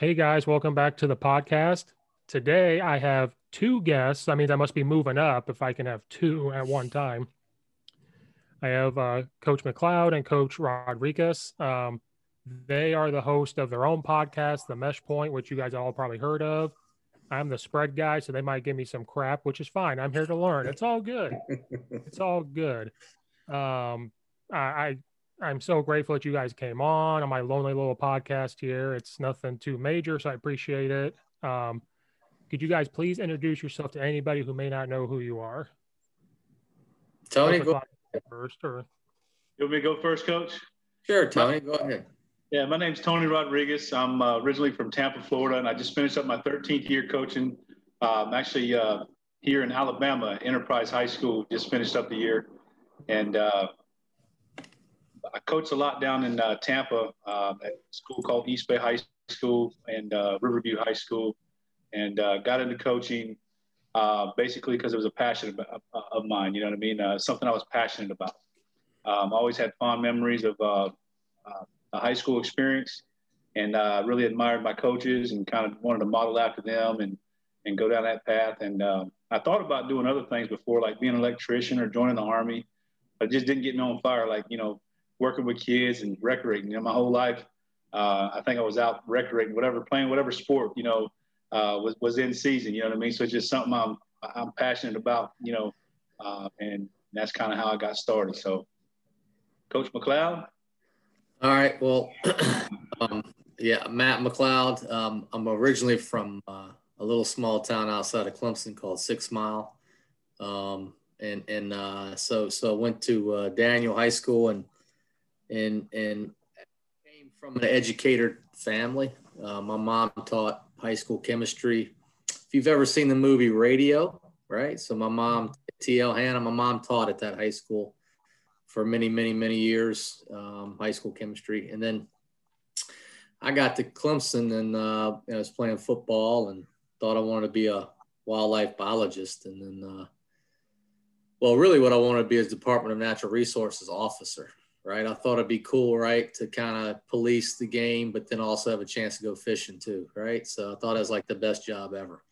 Hey guys, welcome back to the podcast. Today I have two guests. That means I must be moving up if I can have two at one time. I have uh, Coach McLeod and Coach Rodriguez. Um, they are the host of their own podcast, The Mesh Point, which you guys all probably heard of. I'm the spread guy, so they might give me some crap, which is fine. I'm here to learn. It's all good. it's all good. Um, I, I I'm so grateful that you guys came on on my lonely little podcast here. It's nothing too major, so I appreciate it. Um, could you guys please introduce yourself to anybody who may not know who you are? Tony, go first, or you want me to go first, Coach? Sure, Tony, go ahead. Yeah, my name's Tony Rodriguez. I'm uh, originally from Tampa, Florida, and I just finished up my 13th year coaching. Uh, I'm actually uh, here in Alabama, Enterprise High School. Just finished up the year, and uh, I coached a lot down in uh, Tampa uh, at a school called East Bay High School and uh, Riverview High School, and uh, got into coaching uh, basically because it was a passion of, of, mine. You know what I mean? Uh, something I was passionate about. Um, I always had fond memories of a high school experience, and really admired my coaches and kind of wanted to model after them and and go down that path. And um, I thought about doing other things before, like being an electrician or joining the army. I just didn't get me on fire, like you know, working with kids and recreating. You know, my whole life, uh, I think I was out recreating, whatever, playing whatever sport, you know, uh, was, was in season. You know what I mean? So it's just something I'm, I'm passionate about, you know, uh, and that's kind of how I got started. So, Coach McLeod. All right. Well, um, yeah, Matt McLeod. Um, I'm originally from uh, a little small town outside of Clemson called Six Mile. Um, and and uh, so so I went to uh, Daniel High School and and and came from an educator family. Uh, my mom taught high school chemistry. If you've ever seen the movie Radio, right? So my mom, T.L. Hanna, my mom taught at that high school for many, many, many years, um, high school chemistry, and then I got to Clemson and uh, I was playing football and thought I wanted to be a wildlife biologist, and then. Uh, well, really, what I wanted to be is Department of Natural Resources officer right? I thought it'd be cool, right, to kind of police the game, but then also have a chance to go fishing too, right? So I thought it was like the best job ever.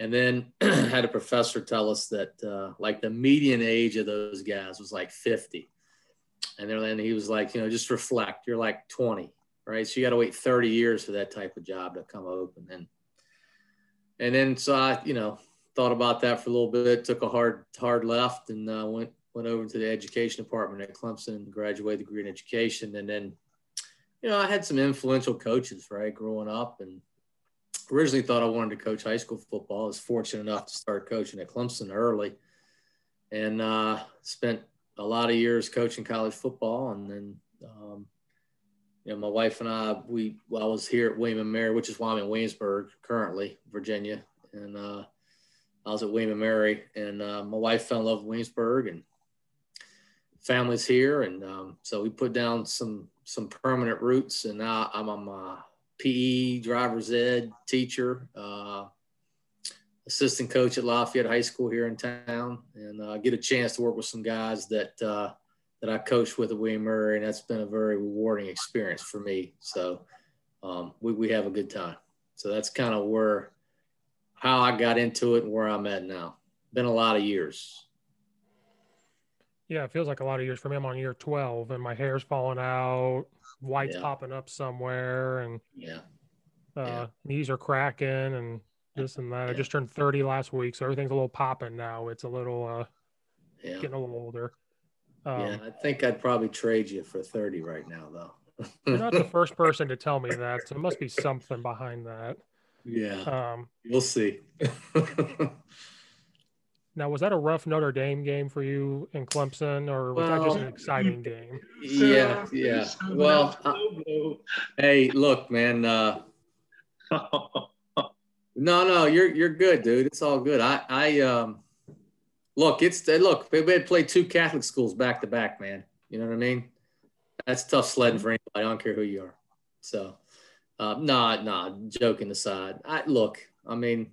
And then had a professor tell us that uh, like the median age of those guys was like 50. And then he was like, you know, just reflect, you're like 20, right? So you got to wait 30 years for that type of job to come open. And, and then, so I, you know, thought about that for a little bit, took a hard, hard left and uh, went went over to the education department at Clemson, graduated degree in education, and then, you know, I had some influential coaches, right, growing up, and originally thought I wanted to coach high school football. I was fortunate enough to start coaching at Clemson early, and uh, spent a lot of years coaching college football, and then. Um, you know, my wife and I, we, well, I was here at William and Mary, which is why I'm in Williamsburg currently, Virginia. And uh, I was at William and Mary, and uh, my wife fell in love with Williamsburg, and families here, and um, so we put down some some permanent roots, and now I'm on my PE, driver's ed teacher, uh, assistant coach at Lafayette High School here in town, and uh, get a chance to work with some guys that uh, that I coached with at William Murray, and that's been a very rewarding experience for me. So um, we we have a good time. So that's kind of where how I got into it and where I'm at now. Been a lot of years. Yeah, it feels like a lot of years for me. I'm on year 12 and my hair's falling out, white's Yeah. popping up somewhere, and Yeah. uh, Yeah. knees are cracking and this and that. I just turned 30 last week, so everything's a little popping now. It's a little uh, Yeah. getting a little older. Um, yeah. I think I'd probably trade you for 30 right now, though. You're not the first person to tell me that, so there must be something behind that. yeah. Um, You'll see. now, was that a rough Notre Dame game for you in Clemson, or was that just an exciting game? yeah. Yeah. Well, I- hey, look, man. Uh, No, no, you're you're good, dude. It's all good. I I um look, it's look, we had played two Catholic schools back to back, man. You know what I mean? That's tough sledding for anybody. I don't care who you are. So uh nah, nah, joking aside. I look, I mean,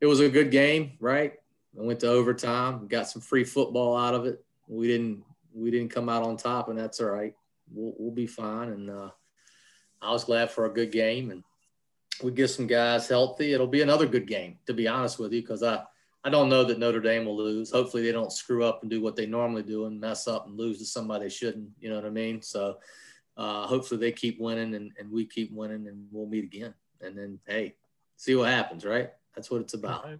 it was a good game, right? I went to overtime, got some free football out of it. We didn't we didn't come out on top, and that's all right. We'll we'll be fine. And uh I was glad for a good game and we get some guys healthy, it'll be another good game, to be honest with you, because I, I don't know that Notre Dame will lose. Hopefully they don't screw up and do what they normally do and mess up and lose to somebody they shouldn't. You know what I mean? So uh, hopefully they keep winning and, and we keep winning and we'll meet again. And then, hey, see what happens, right? That's what it's about. Right.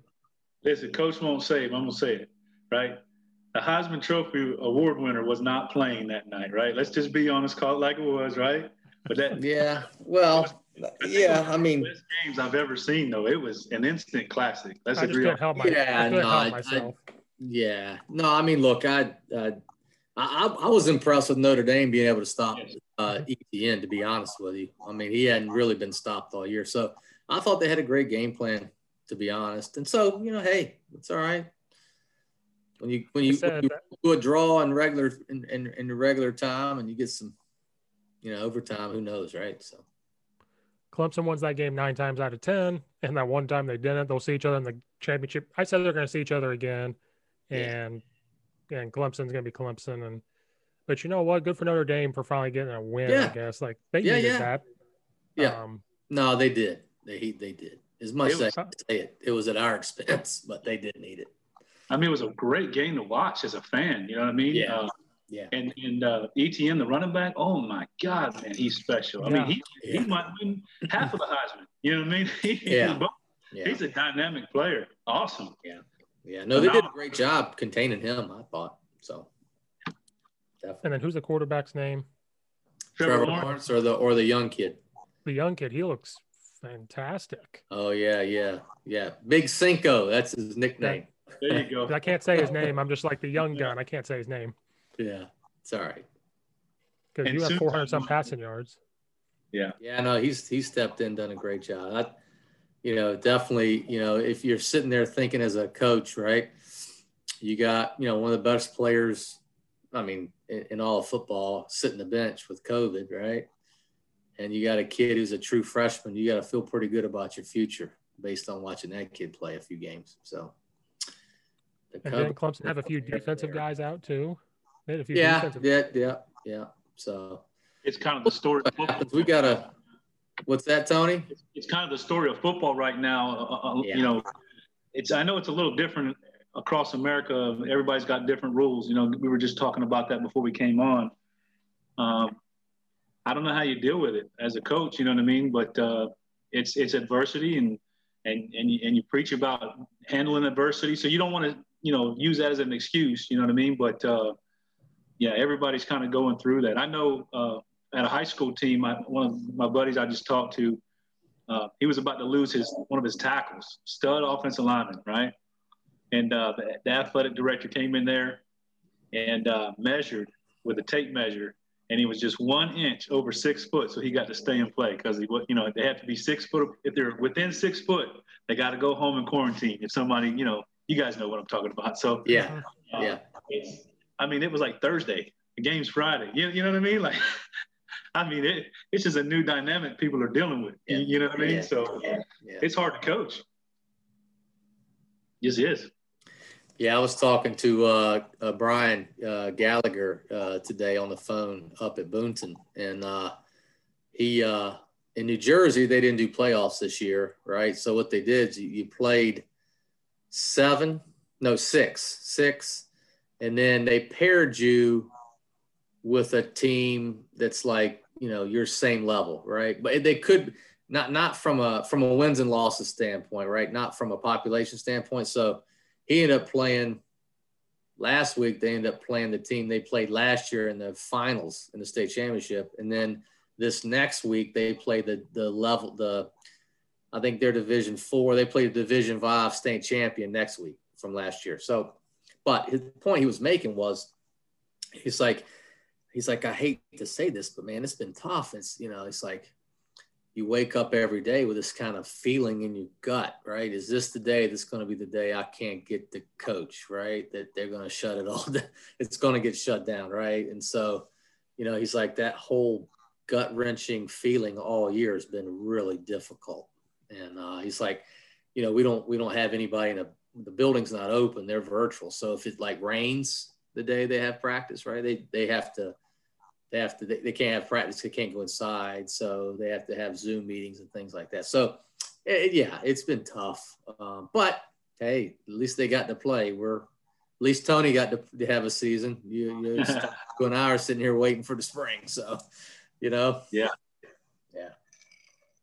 Listen, coach won't say it. I'm gonna say it, right? The Heisman Trophy award winner was not playing that night, right? Let's just be honest, call it like it was, right? But that Yeah. Well, yeah. I mean, best games I've ever seen, though. It was an instant classic. Let's I just agree. couldn't On. help my, Yeah, I no, help I- myself. Yeah, no, I mean, look, I, uh, I, I was impressed with Notre Dame being able to stop uh, Etienne. To be honest with you, I mean, he hadn't really been stopped all year, so I thought they had a great game plan. To be honest, and so you know, hey, it's all right. When you when you, when you do a draw in regular in, in, in regular time, and you get some, you know, overtime, who knows, right? So Clemson wins that game nine times out of ten, and that one time they didn't. They'll see each other in the championship. I said they're going to see each other again, Yeah. and and Clemson's going to be Clemson. And but you know what? Good for Notre Dame for finally getting a win. I guess like they Yeah, needed yeah. that. Yeah. Um, no, they did. They they did. As much as I was- say it, it was at our expense, but they did need it. I mean, it was a great game to watch as a fan. You know what I mean? Yeah. Uh, Yeah. and and uh, Etienne, the running back, oh my God, man, he's special. I Yeah. mean, he, Yeah. he might win half of the Heisman. You know what I mean? He- Yeah. he's, Yeah. he's a dynamic player. Awesome. Yeah, Yeah. no, they did a great job containing him. I thought so. definitely. and then who's the quarterback's name? Trevor, Trevor Lawrence. Lawrence or the or the young kid. The young kid. He looks fantastic. Oh yeah, yeah, yeah. Big Cinco. That's his nickname. There you go. I can't say his name. I'm just like the young gun. I can't say his name Yeah, it's all right. because you have 400 some passing yards. Yeah. Yeah, no, he's he stepped in, done a great job. I, you know, definitely. You know, if you're sitting there thinking as a coach, right? You got you know one of the best players. I mean, in, in all of football, sitting the bench with COVID, right? And you got a kid who's a true freshman. You got to feel pretty good about your future based on watching that kid play a few games. So, the And then Clemson have a few defensive guys out too. They had a few Yeah, defensive. yeah, yeah, yeah. So It's kind of the story of what We got a. What's that, Tony? It's, it's kind of the story of football right now. Uh, uh, Yeah. You know, it's I know it's a little different across America. Everybody's got different rules. You know, we were just talking about that before we came on. Um, I don't know how you deal with it as a coach. You know what I mean? But uh, it's it's adversity, and and and you, and you preach about handling adversity. So you don't want to you know use that as an excuse. You know what I mean? But uh, yeah, everybody's kind of going through that. I know uh, at a high school team, I, one of my buddies I just talked to, uh, he was about to lose his one of his tackles, stud offensive lineman, right? And uh, the, the athletic director came in there and uh, measured with a tape measure, and he was just one inch over six foot, so he got to stay and play because he, wa- you know, they have to be six foot. If they're within six foot, they got to go home and quarantine. If somebody, you know, you guys know what I'm talking about. So Yeah, uh, yeah. I mean, it was like Thursday. The game's Friday. You, you know what I mean? Like, I mean, it, it's just a new dynamic people are dealing with. Yeah. You, you, know what I mean? Yeah. So yeah. it's hard to coach. Yes, it is. Yeah, I was talking to uh, uh, Brian uh, Gallagher uh, today on the phone up at Boonton, and uh, he uh, in New Jersey they didn't do playoffs this year, right? So what they did is you, you played seven, no six, six, and then they paired you with a team that's like you know your same level, right? But they could not not from a from a wins and losses standpoint, right? Not from a population standpoint. So he ended up playing last week. They ended up playing the team they played last year in the finals in the state championship, and then this next week they play the the level the I think they're Division Four. They play the Division Five state champion next week from last year. So, but his point he was making was, he's like, he's like, I hate to say this, but man, it's been tough. It's you know, it's like you wake up every day with this kind of feeling in your gut, right? Is this the day that's going to be the day I can't get the coach, right? That they're going to shut it all down. It's going to get shut down, right? And so, you know, he's like that whole gut wrenching feeling all year has been really difficult. And uh, he's like, you know, we don't we don't have anybody in a the building's not open; they're virtual. So if it like rains the day they have practice, right? They they have to they have to they, they, can't have practice they can't go inside so they have to have zoom meetings and things like that. So it, yeah it's been tough um, but hey at least they got to play. We're at least tony got to, to have a season. You, you and i are sitting here waiting for the spring so you know? Yeah. Yeah.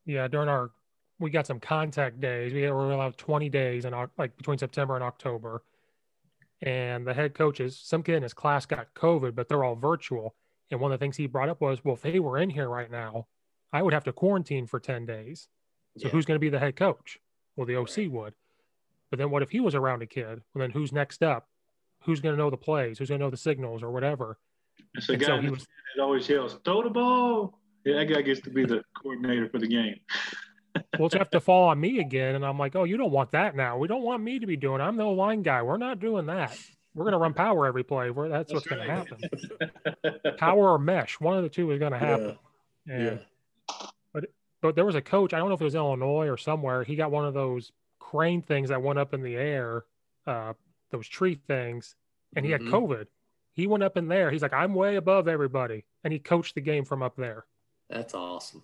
Yeah during our we got some contact days. We were allowed 20 days in like between september and october. And the head coaches some kid in his class got covid but they're all virtual and one of the things he brought up was, well, if they were in here right now, I would have to quarantine for 10 days. So yeah. who's going to be the head coach? Well, the OC right. would. But then what if he was around a kid? Well, then who's next up? Who's going to know the plays? Who's going to know the signals or whatever? It's a guy so he was, that always yells, throw the ball. Yeah, that guy gets to be the coordinator for the game. well, it's have to fall on me again. And I'm like, oh, you don't want that now. We don't want me to be doing. I'm the line guy. We're not doing that we're going to run power every play. Where that's, that's what's right. going to happen. power or mesh, one of the two is going to happen. Yeah. And, yeah. But but there was a coach. I don't know if it was Illinois or somewhere. He got one of those crane things that went up in the air, uh, those tree things, and he mm-hmm. had COVID. He went up in there. He's like, I'm way above everybody, and he coached the game from up there. That's awesome.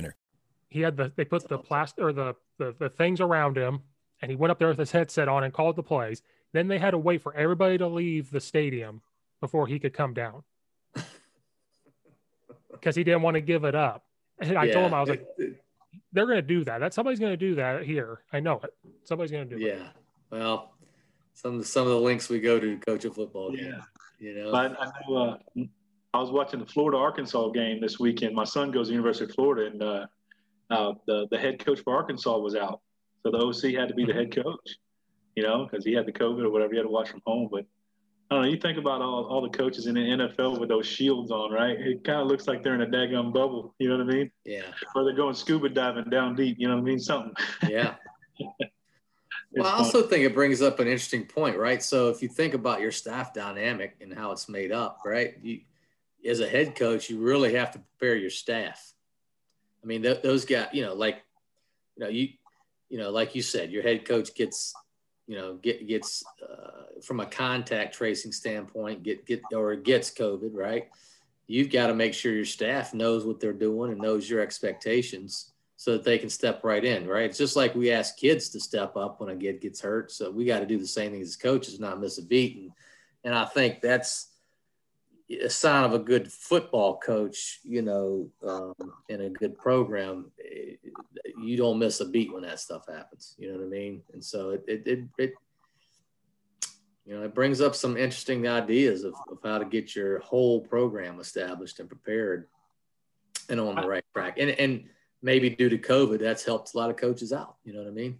winner. He had the they put the plastic or the, the the things around him, and he went up there with his headset on and called the plays. Then they had to wait for everybody to leave the stadium before he could come down because he didn't want to give it up. And I yeah. told him I was like, they're going to do that. That somebody's going to do that here. I know it. Somebody's going to do yeah. it. Yeah. Well, some some of the links we go to coach a football game. Yeah. You know, I, I know uh, I was watching the Florida Arkansas game this weekend. My son goes to the University of Florida, and uh, uh, the the head coach for Arkansas was out, so the OC had to be the head coach. You know, because he had the COVID or whatever, he had to watch from home. But I don't know. You think about all, all the coaches in the NFL with those shields on, right? It kind of looks like they're in a daggum bubble. You know what I mean? Yeah. Or they're going scuba diving down deep. You know what I mean? Something. Yeah. well, I also think it brings up an interesting point, right? So if you think about your staff dynamic and how it's made up, right? You as a head coach, you really have to prepare your staff. I mean, th- those guys, you know, like, you know, you, you know, like you said, your head coach gets, you know, get, gets uh, from a contact tracing standpoint, get, get, or gets COVID, right? You've got to make sure your staff knows what they're doing and knows your expectations so that they can step right in, right? It's just like we ask kids to step up when a kid gets hurt. So we got to do the same thing as coaches, not miss a beat. And, and I think that's, a sign of a good football coach, you know, um, in a good program, eh, you don't miss a beat when that stuff happens. You know what I mean? And so it, it, it, it you know, it brings up some interesting ideas of, of how to get your whole program established and prepared. and on the right track. And and maybe due to COVID, that's helped a lot of coaches out. You know what I mean?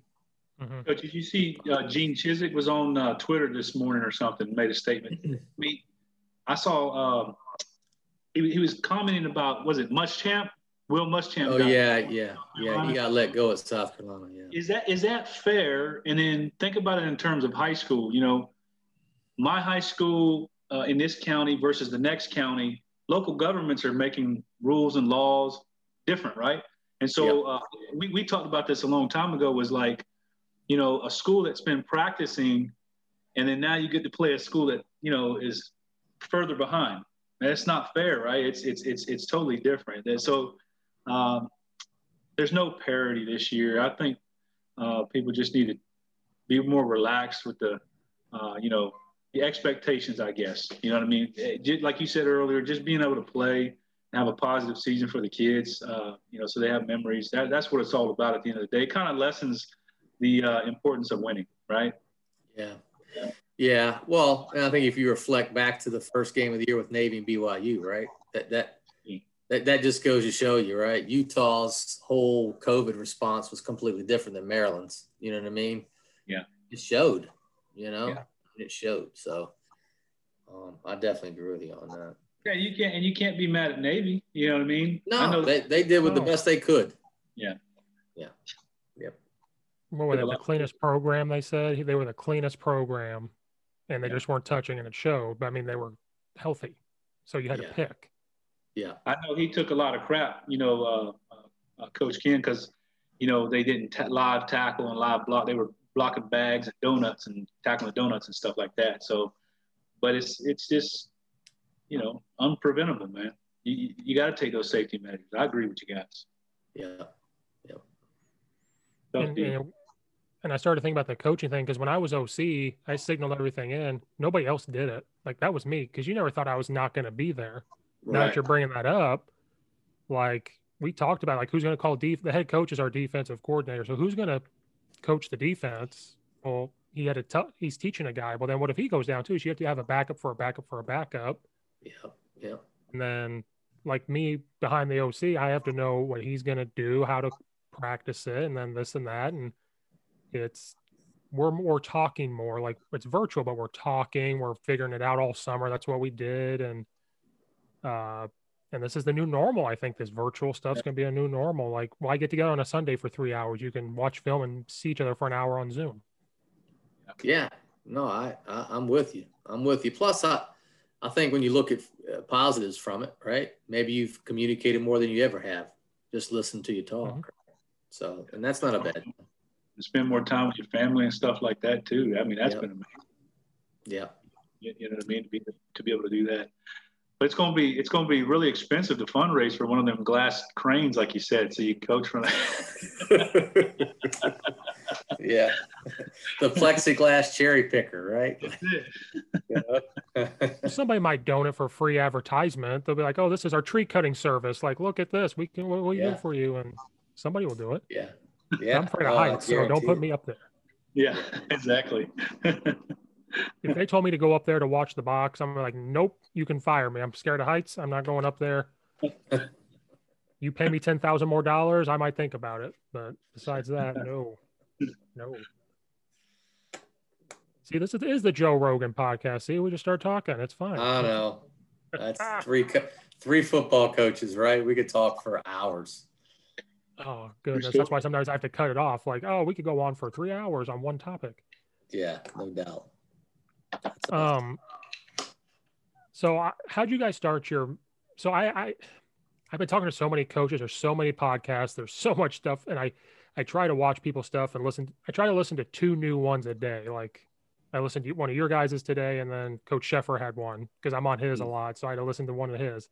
Mm-hmm. But did you see uh, Gene Chizik was on uh, Twitter this morning or something, made a statement. I mean, I saw um, he, he was commenting about was it Muschamp Will Muschamp. Oh yeah, yeah, yeah. He got let go at South Carolina. Yeah. Is that is that fair? And then think about it in terms of high school. You know, my high school uh, in this county versus the next county, local governments are making rules and laws different, right? And so uh, we we talked about this a long time ago. Was like, you know, a school that's been practicing, and then now you get to play a school that you know is further behind. That's not fair, right? It's it's it's it's totally different. And so um, there's no parity this year. I think uh, people just need to be more relaxed with the, uh, you know, the expectations. I guess you know what I mean. Eh, like you said earlier, just being able to play and have a positive season for the kids, uh, you know, so they have memories. That, that's what it's all about at the end of the day. It kind of lessens the uh, importance of winning, right? Yeah. Yeah. Yeah, well, I think if you reflect back to the first game of the year with Navy and BYU, right? That that that, that just goes to show you, right? Utah's whole COVID response was completely different than Maryland's. You know what I mean? Yeah. It showed, you know, yeah. it showed. So um, I definitely agree with you on that. Yeah, you can't, and you can't be mad at Navy. You know what I mean? No, I know they, they did with no. the best they could. Yeah. Yeah. Yep. What were they, the cleanest program, they said? They were the cleanest program, and they yeah. just weren't touching, and it showed. But I mean, they were healthy. So you had yeah. to pick. Yeah, I know he took a lot of crap, you know, uh, uh, Coach Ken, because you know they didn't t- live tackle and live block. They were blocking bags and donuts and tackling donuts and stuff like that. So, but it's it's just you know unpreventable, man. You you got to take those safety measures. I agree with you guys. Yeah, yeah. And, and, and I started thinking about the coaching thing because when I was OC, I signaled everything in. Nobody else did it. Like that was me because you never thought I was not going to be there. Right. Now that you're bringing that up, like we talked about, like who's going to call def- the head coach is our defensive coordinator. So who's going to coach the defense? Well, he had to tell he's teaching a guy. Well, then what if he goes down too? So you have to have a backup for a backup for a backup. Yeah, yeah. And then, like me behind the OC, I have to know what he's going to do, how to practice it, and then this and that. And it's we're we're talking more like it's virtual, but we're talking. We're figuring it out all summer. That's what we did, and uh, and this is the new normal. I think this virtual stuff's going to be a new normal. Like, why get together on a Sunday for three hours? You can watch film and see each other for an hour on Zoom. Yeah, no, I, I am with you. I'm with you. Plus, I I think when you look at uh, positives from it, right? Maybe you've communicated more than you ever have. Just listen to you talk. Mm-hmm. So, and that's not a bad. Spend more time with your family and stuff like that too. I mean, that's yep. been amazing. Yeah. You, you know what I mean? To be to be able to do that but it's going to be it's going to be really expensive to fundraise for one of them glass cranes, like you said. So you coach from that. yeah, the plexiglass cherry picker, right? Somebody might donate for free advertisement. They'll be like, "Oh, this is our tree cutting service. Like, look at this. We can what we yeah. do for you?" And somebody will do it. Yeah, yeah. I'm afraid of heights, so don't put me up there. Yeah, exactly if they told me to go up there to watch the box, I'm like, nope, you can fire me. I'm scared of heights. I'm not going up there. you pay me ten thousand more dollars, I might think about it. But besides that, no, no. See, this is, is the Joe Rogan podcast. See, we just start talking. It's fine. I know. That's three three football coaches, right? We could talk for hours. Oh goodness, that's why sometimes I have to cut it off. Like, oh, we could go on for three hours on one topic. Yeah, no doubt. Um. So, I, how'd you guys start your? So, I, I, I've been talking to so many coaches. There's so many podcasts. There's so much stuff, and I, I try to watch people's stuff and listen. I try to listen to two new ones a day. Like, I listened to one of your guys's today, and then Coach Sheffer had one because I'm on his a mm. lot, so I had to listen to one of his.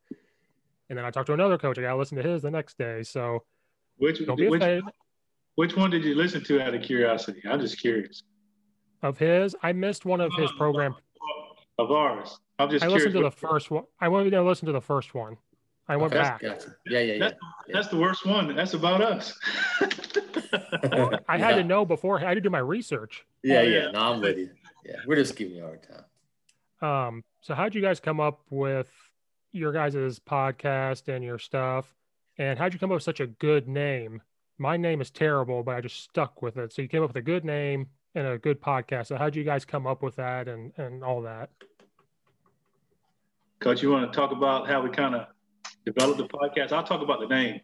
And then I talked to another coach. I got to listen to his the next day. So, which which, which one did you listen to out of curiosity? I'm just curious of his. I missed one of his program of ours. I'm just. Curious. I listened to the first one. I wanted to listen to the first one. I went okay, back. Gotcha. Yeah, yeah, yeah. That's, yeah. that's the worst one. That's about us. I had yeah. to know before. I had to do my research. Yeah, oh, yeah. yeah. No, I'm with you. Yeah, we're just giving you a hard time. Um. So, how'd you guys come up with your guys' podcast and your stuff? And how'd you come up with such a good name? My name is terrible, but I just stuck with it. So you came up with a good name and a good podcast. So how'd you guys come up with that and and all that? Coach, you want to talk about how we kind of developed the podcast? I'll talk about the name.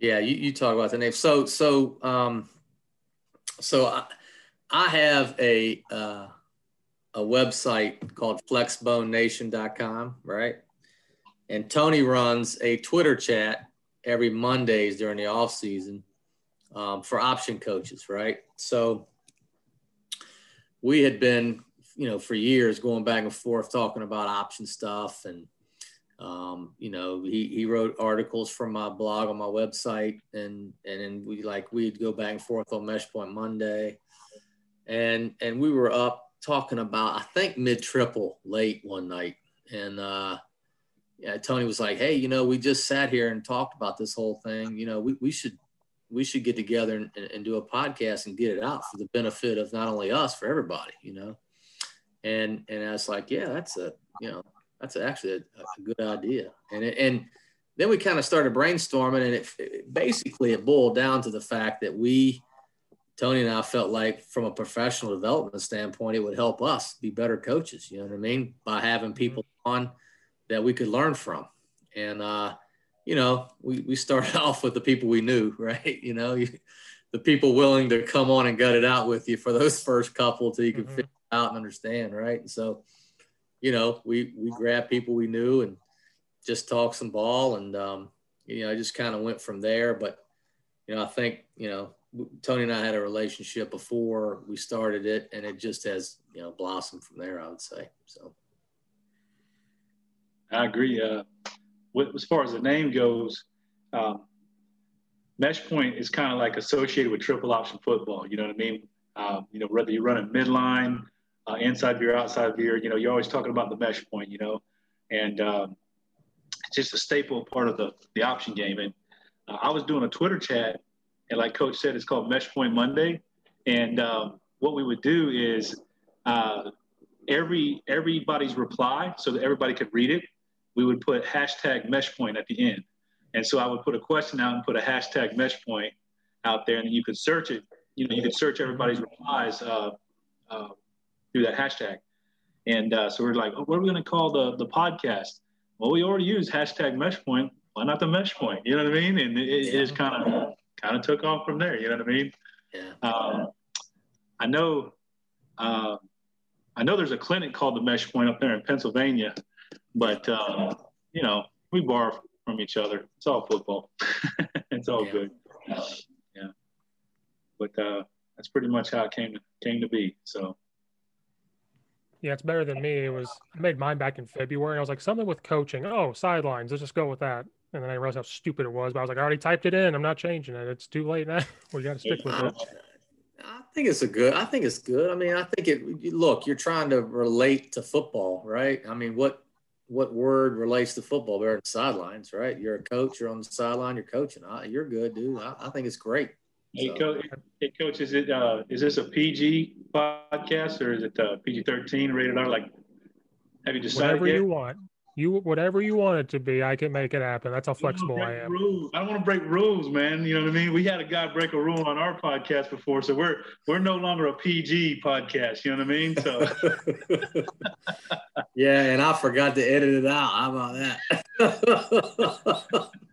Yeah, you, you talk about the name. So so um so I, I have a uh, a website called flexbonenation.com, right? And Tony runs a Twitter chat every Mondays during the off season um, for option coaches, right? So we had been, you know, for years going back and forth talking about option stuff and um, you know, he, he wrote articles from my blog on my website and, and then we like, we'd go back and forth on mesh point Monday and, and we were up talking about, I think mid triple late one night. And, uh, yeah, Tony was like, Hey, you know, we just sat here and talked about this whole thing. You know, we, we should, we should get together and, and do a podcast and get it out for the benefit of not only us, for everybody, you know? And, and I was like, yeah, that's a, you know, that's actually a, a good idea. And it, and then we kind of started brainstorming, and it, it, basically it boiled down to the fact that we, Tony and I, felt like from a professional development standpoint, it would help us be better coaches. You know what I mean? By having people mm-hmm. on that we could learn from, and uh, you know, we we started off with the people we knew, right? You know, you, the people willing to come on and gut it out with you for those first couple till you can mm-hmm. figure out and understand, right? And so you know, we we grabbed people we knew and just talked some ball, and um, you know, I just kind of went from there. But you know, I think you know, Tony and I had a relationship before we started it, and it just has you know blossomed from there. I would say so. I agree. Uh, with, as far as the name goes, um, Mesh Point is kind of like associated with triple option football. You know what I mean? Um, you know, whether you run a midline uh, inside veer, outside veer. You know, you're always talking about the mesh point, you know, and um, it's just a staple part of the, the option game. And uh, I was doing a Twitter chat, and like Coach said, it's called Mesh Point Monday. And um, what we would do is uh, every everybody's reply, so that everybody could read it, we would put hashtag Mesh Point at the end. And so I would put a question out and put a hashtag Mesh Point out there, and you could search it. You know, you could search everybody's replies uh, uh, through that hashtag. And uh, so we're like, oh, what are we going to call the, the podcast? Well, we already use hashtag mesh point. Why not the mesh point? You know what I mean? And it, it just kind of kind of took off from there. You know what I mean? Yeah. Um, I know. Uh, I know there's a clinic called the Mesh Point up there in Pennsylvania, but uh, you know we borrow from each other. It's all football. it's all yeah. good. Yeah. But uh, that's pretty much how it came to came to be. So. Yeah, it's better than me. It was I made mine back in February. I was like something with coaching. Oh, sidelines. Let's just go with that. And then I realized how stupid it was. But I was like, I already typed it in. I'm not changing it. It's too late now. we got to stick with it. I think it's a good. I think it's good. I mean, I think it. Look, you're trying to relate to football, right? I mean, what what word relates to football? They're on the sidelines, right? You're a coach. You're on the sideline. You're coaching. You're good, dude. I, I think it's great. Hey, so. coach, hey, coach, is it uh, is this a PG podcast or is it uh, PG thirteen rated R? Like, have you decided? Whatever yet? you want. You whatever you want it to be, I can make it happen. That's how flexible I, am. Rules. I don't want to break rules, man. You know what I mean? We had a guy break a rule on our podcast before, so we're we're no longer a PG podcast. You know what I mean? So. yeah, and I forgot to edit it out. How about that?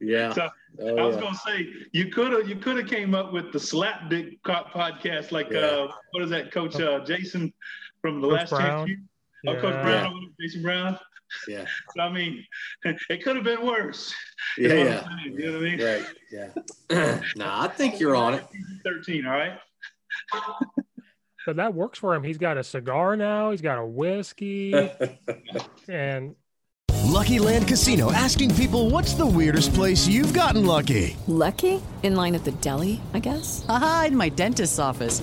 yeah. So, Oh, I was yeah. gonna say you could have you could have came up with the slap dick podcast like yeah. uh what is that coach uh Jason from the coach last Brown. Yeah. Oh, Coach Brown, Jason Brown. Yeah. so, I mean, it could have been worse. Yeah. yeah. You know what I mean? Right. Yeah. nah, I think you're on it. 13. All right. but that works for him. He's got a cigar now. He's got a whiskey, and Lucky Land Casino asking people what's the weirdest place you've gotten lucky? Lucky? In line at the deli, I guess? Aha, in my dentist's office.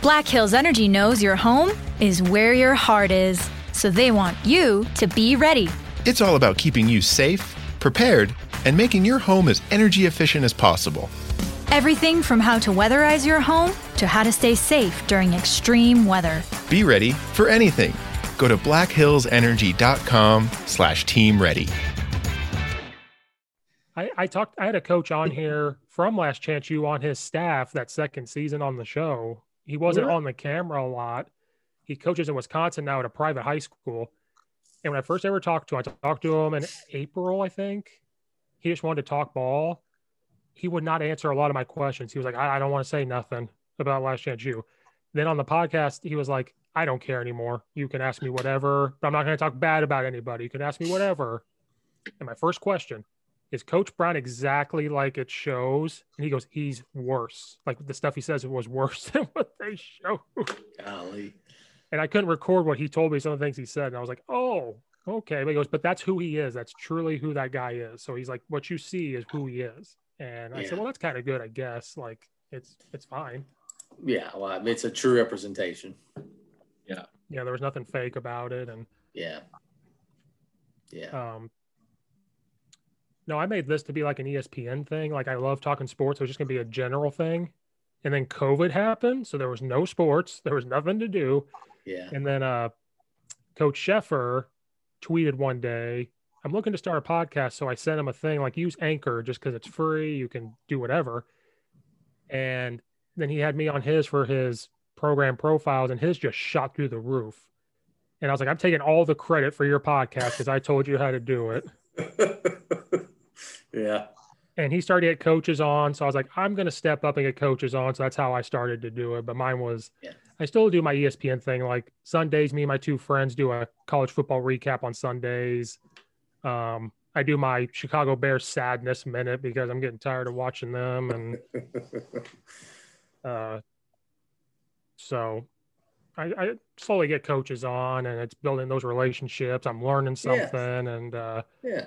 Black Hills Energy knows your home is where your heart is, so they want you to be ready. It's all about keeping you safe, prepared, and making your home as energy efficient as possible. Everything from how to weatherize your home to how to stay safe during extreme weather. Be ready for anything. Go to blackhillsenergy.com slash team ready. I, I talked I had a coach on here from Last Chance U on his staff that second season on the show. He wasn't yeah. on the camera a lot. He coaches in Wisconsin now at a private high school. And when I first ever talked to him, I talked to him in April, I think. He just wanted to talk ball he would not answer a lot of my questions. He was like, I, I don't want to say nothing about Last Chance U. Then on the podcast, he was like, I don't care anymore. You can ask me whatever. But I'm not going to talk bad about anybody. You can ask me whatever. And my first question is Coach Brown exactly like it shows? And he goes, he's worse. Like the stuff he says it was worse than what they show. Golly. And I couldn't record what he told me, some of the things he said. And I was like, oh, okay. But he goes, but that's who he is. That's truly who that guy is. So he's like, what you see is who he is. And I yeah. said, well, that's kind of good, I guess. Like it's it's fine. Yeah, well, I mean, it's a true representation. Yeah. Yeah, there was nothing fake about it, and yeah, yeah. Um, no, I made this to be like an ESPN thing. Like I love talking sports. It was just gonna be a general thing, and then COVID happened, so there was no sports. There was nothing to do. Yeah. And then uh, Coach Sheffer tweeted one day I'm looking to start a podcast. So I sent him a thing like use Anchor just because it's free. You can do whatever. And then he had me on his for his program profiles, and his just shot through the roof. And I was like, I'm taking all the credit for your podcast because I told you how to do it. yeah. And he started to get coaches on. So I was like, I'm going to step up and get coaches on. So that's how I started to do it. But mine was, yeah. I still do my ESPN thing. Like Sundays, me and my two friends do a college football recap on Sundays. Um, I do my Chicago Bears sadness minute because I'm getting tired of watching them, and uh, so I, I, slowly get coaches on, and it's building those relationships. I'm learning something, and uh, yeah.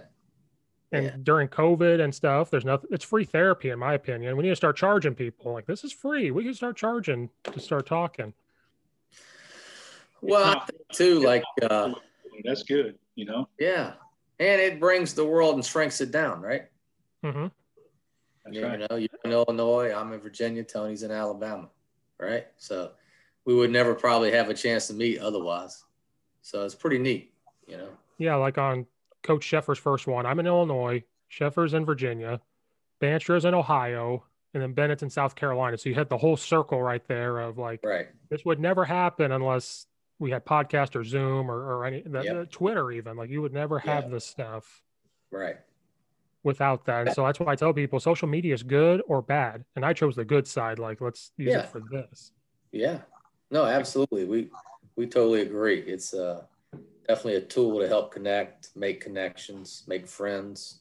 And yeah. during COVID and stuff, there's nothing. It's free therapy, in my opinion. We need to start charging people. Like this is free. We can start charging to start talking. Well, I think too, like uh, that's good. You know. Yeah, and it brings the world and shrinks it down, right? Mm-hmm. you right. know, you're in Illinois, I'm in Virginia, Tony's in Alabama, right? So we would never probably have a chance to meet otherwise. So it's pretty neat, you know. Yeah, like on Coach Sheffer's first one, I'm in Illinois, Sheffer's in Virginia, Banstra's in Ohio, and then Bennett's in South Carolina. So you had the whole circle right there of like, right. this would never happen unless we had podcast or Zoom or, or any the, yep. Twitter even like you would never have this stuff right without that. so that's why I tell people social media is good or bad, and I chose the good side. Like let's use yeah. it for this. Yeah, no, absolutely. We we totally agree. It's uh, definitely a tool to help connect, make connections, make friends,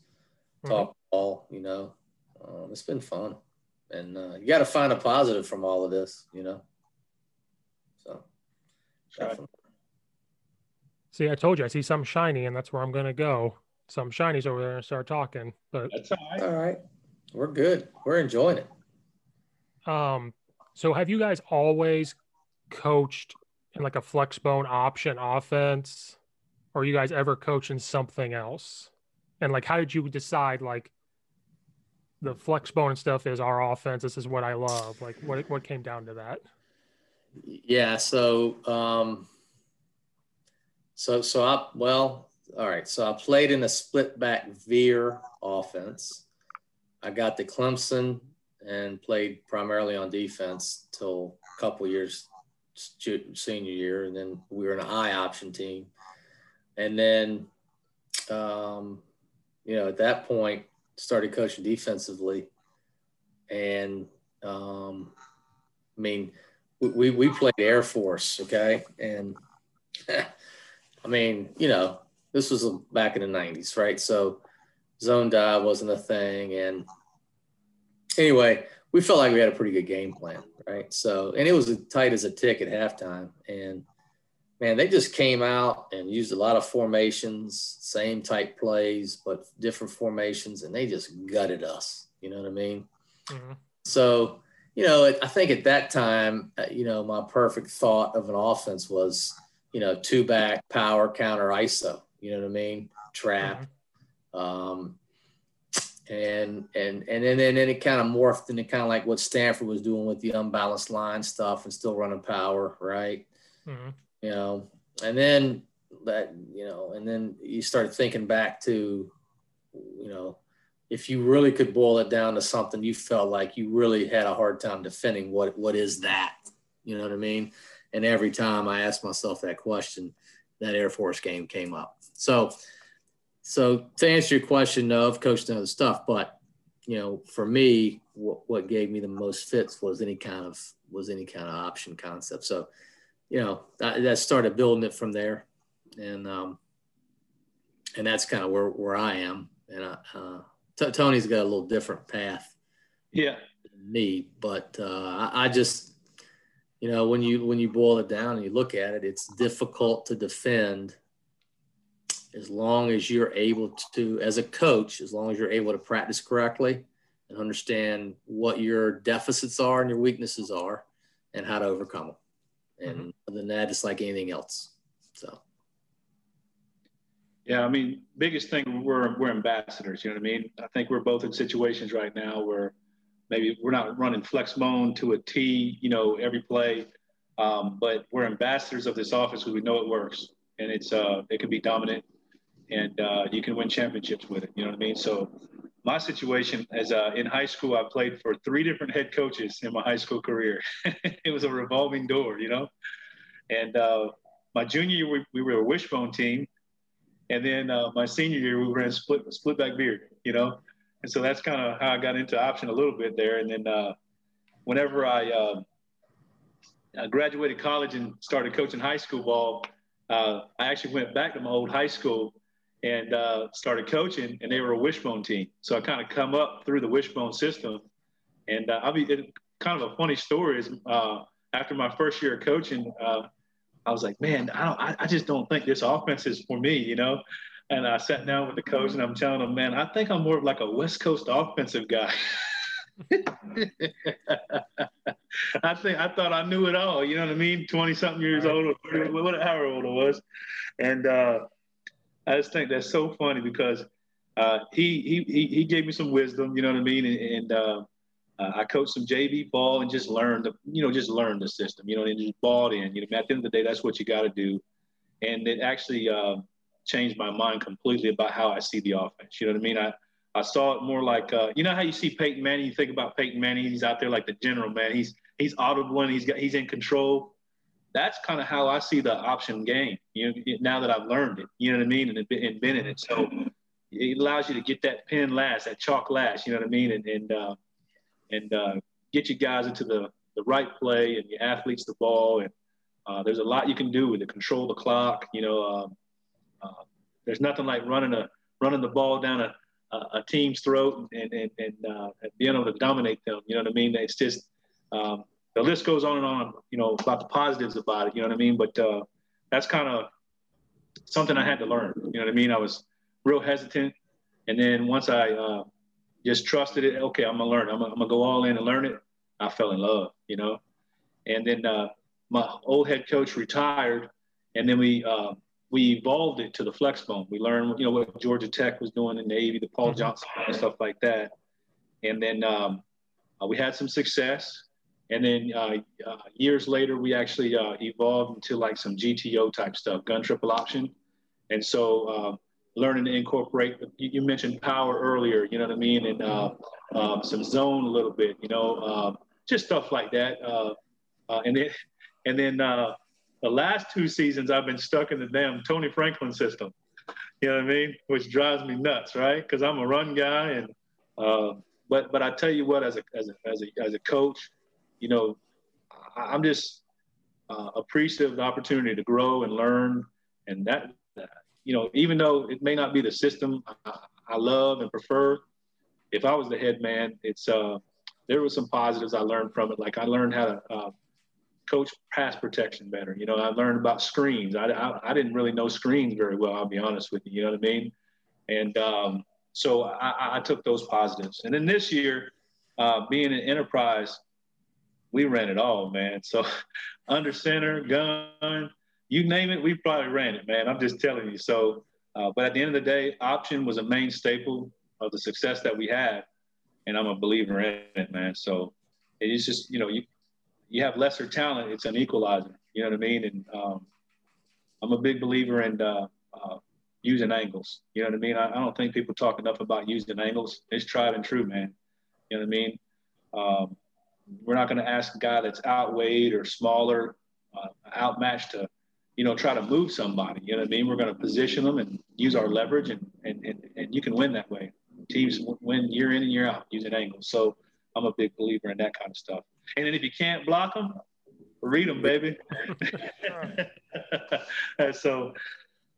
mm-hmm. talk mm-hmm. all. You know, um, it's been fun, and uh, you got to find a positive from all of this. You know. So see, I told you I see something shiny, and that's where I'm going to go. Some shinies over there and start talking. But that's all right. All right, we're good. We're enjoying it. Um, so have you guys always coached in like a flex bone option offense, or you guys ever coaching something else? And like, how did you decide like the flex bone stuff is our offense? This is what I love. Like, what what came down to that? Yeah. So, um, so, so I, well, all right. So I played in a split back veer offense. I got to Clemson and played primarily on defense till a couple years senior year. And then we were an I option team. And then, um, you know, at that point, started coaching defensively. And, um, I mean, we, we played Air Force, okay? And I mean, you know, this was back in the 90s, right? So zone dive wasn't a thing. And anyway, we felt like we had a pretty good game plan, right? So, and it was as tight as a tick at halftime. And man, they just came out and used a lot of formations, same type plays, but different formations, and they just gutted us. You know what I mean? Mm-hmm. So, you know, I think at that time, uh, you know, my perfect thought of an offense was, you know, two back power counter ISO. You know what I mean? Trap. Mm-hmm. Um, and and and then and then it kind of morphed into kind of like what Stanford was doing with the unbalanced line stuff and still running power, right? Mm-hmm. You know, and then that you know, and then you start thinking back to, you know, if you really could boil it down to something you felt like you really had a hard time defending, what what is that? You know what I mean? And every time I asked myself that question, that Air Force game came up. So so to answer your question, no, I've coached other stuff, but you know, for me, what, what gave me the most fits was any kind of was any kind of option concept. So, you know, that, that started building it from there, and um, and that's kind of where where I am. And uh, uh, t- Tony's got a little different path. Yeah. me, but uh, I, I just, you know, when you when you boil it down and you look at it, it's difficult to defend as long as you're able to, as a coach, as long as you're able to practice correctly and understand what your deficits are and your weaknesses are and how to overcome them. And mm-hmm. other than that, it's like anything else. So. Yeah, I mean, biggest thing we're we're ambassadors. You know what I mean? I think we're both in situations right now where maybe we're not running flex bone to a T, you know, every play, um, but we're ambassadors of this office because we know it works and it's uh, it can be dominant and uh, you can win championships with it. You know what I mean? So my situation as uh, in high school, I played for three different head coaches in my high school career. it was a revolving door, you know. And uh, my junior year, we, we, were a wishbone team, and then uh, my senior year, we ran split split back veer, you know. And so that's kind of how I got into option a little bit there. And then uh, whenever I, uh, I graduated college and started coaching high school ball, I actually went back to my old high school and uh, started coaching, and they were a wishbone team. So I kind of come up through the wishbone system, and uh, I'll be it, kind of a funny story is uh, after my first year of coaching, uh, I was like, man, I don't, I, I, just don't think this offense is for me, you know. And I sat down with the coach, and I'm telling him, man, I think I'm more of like a West Coast offensive guy. I think I thought I knew it all. You know what I mean? Twenty something years old, or whatever old I was, and uh, I just think that's so funny because uh, he, he he gave me some wisdom, you know what I mean, and, and uh, uh, I coached some JV ball and just learned, the, you know, just learned the system, you know, and just bought in. You know, at the end of the day, that's what you got to do, and it actually uh, changed my mind completely about how I see the offense. You know what I mean? I I saw it more like, uh, you know, how you see Peyton Manning. You think about Peyton Manning; he's out there like the general man. He's he's audible and he's got he's in control that's kind of how I see the option game. You know, now that I've learned it, you know what I mean, and, and been in it. So it allows you to get that pin last, that chalk last. You know what I mean, and and uh, and uh, get you guys into the the right play and your athletes the ball. And uh, there's a lot you can do with it. Control the clock. You know, um, uh, there's nothing like running a running the ball down a a, team's throat and and and, uh, being able to dominate them. You know what I mean? It's just um, the list goes on and on, you know, about the positives about it, you know what I mean? But uh, that's kind of something I had to learn, you know what I mean? I was real hesitant. And then once I uh, just trusted it, okay, I'm gonna learn. I'm gonna, I'm gonna, go all in and learn it. I fell in love, you know? And then uh, my old head coach retired, and then we uh, we evolved it to the flex bone. We learned, you know, what Georgia Tech was doing in the Navy, the Paul mm-hmm. Johnson and stuff like that. And then um, uh, we had some success. And then uh, uh, years later, we actually uh, evolved into like some GTO type stuff, gun triple option. And so uh, learning to incorporate, you, mentioned power earlier, you know what I mean? And uh, um, some zone a little bit, you know, just stuff like that. Uh, and then, and then the last two seasons, I've been stuck in the damn Tony Franklin system. You know what I mean? Which drives me nuts, right? Because I'm a run guy, and but but I tell you what, as a as a as a, as a coach, you know, I, am just uh, appreciative of the opportunity to grow and learn. And that, you know, even though it may not be the system I, I love and prefer, if I was the head man, it's uh, there were some positives I learned from it. Like I learned how to uh, coach pass protection better. You know, I learned about screens. I, I, I, didn't really know screens very well. I'll be honest with you. You know what I mean? And um, So I, I took those positives. And then this year, uh, being an enterprise, we ran it all, man. So under center, gun, you name it, we probably ran it, man. I'm just telling you. So, uh, but at the end of the day, option was a main staple of the success that we had, and I'm a believer in it, man. So it's just you know you you have lesser talent, it's an equalizer. You know what I mean? And um, I'm a big believer in uh, uh, using angles. You know what I mean? I, I, don't think people talk enough about using angles. It's tried and true, man. You know what I mean? Um, we're not going to ask a guy that's outweighed or smaller, uh, outmatched to, you know, try to move somebody. You know what I mean? We're going to position them and use our leverage, and, and, and, and you can win that way. Teams win year in and year out using angles. So I'm a big believer in that kind of stuff. And then if you can't block them, read them, baby. so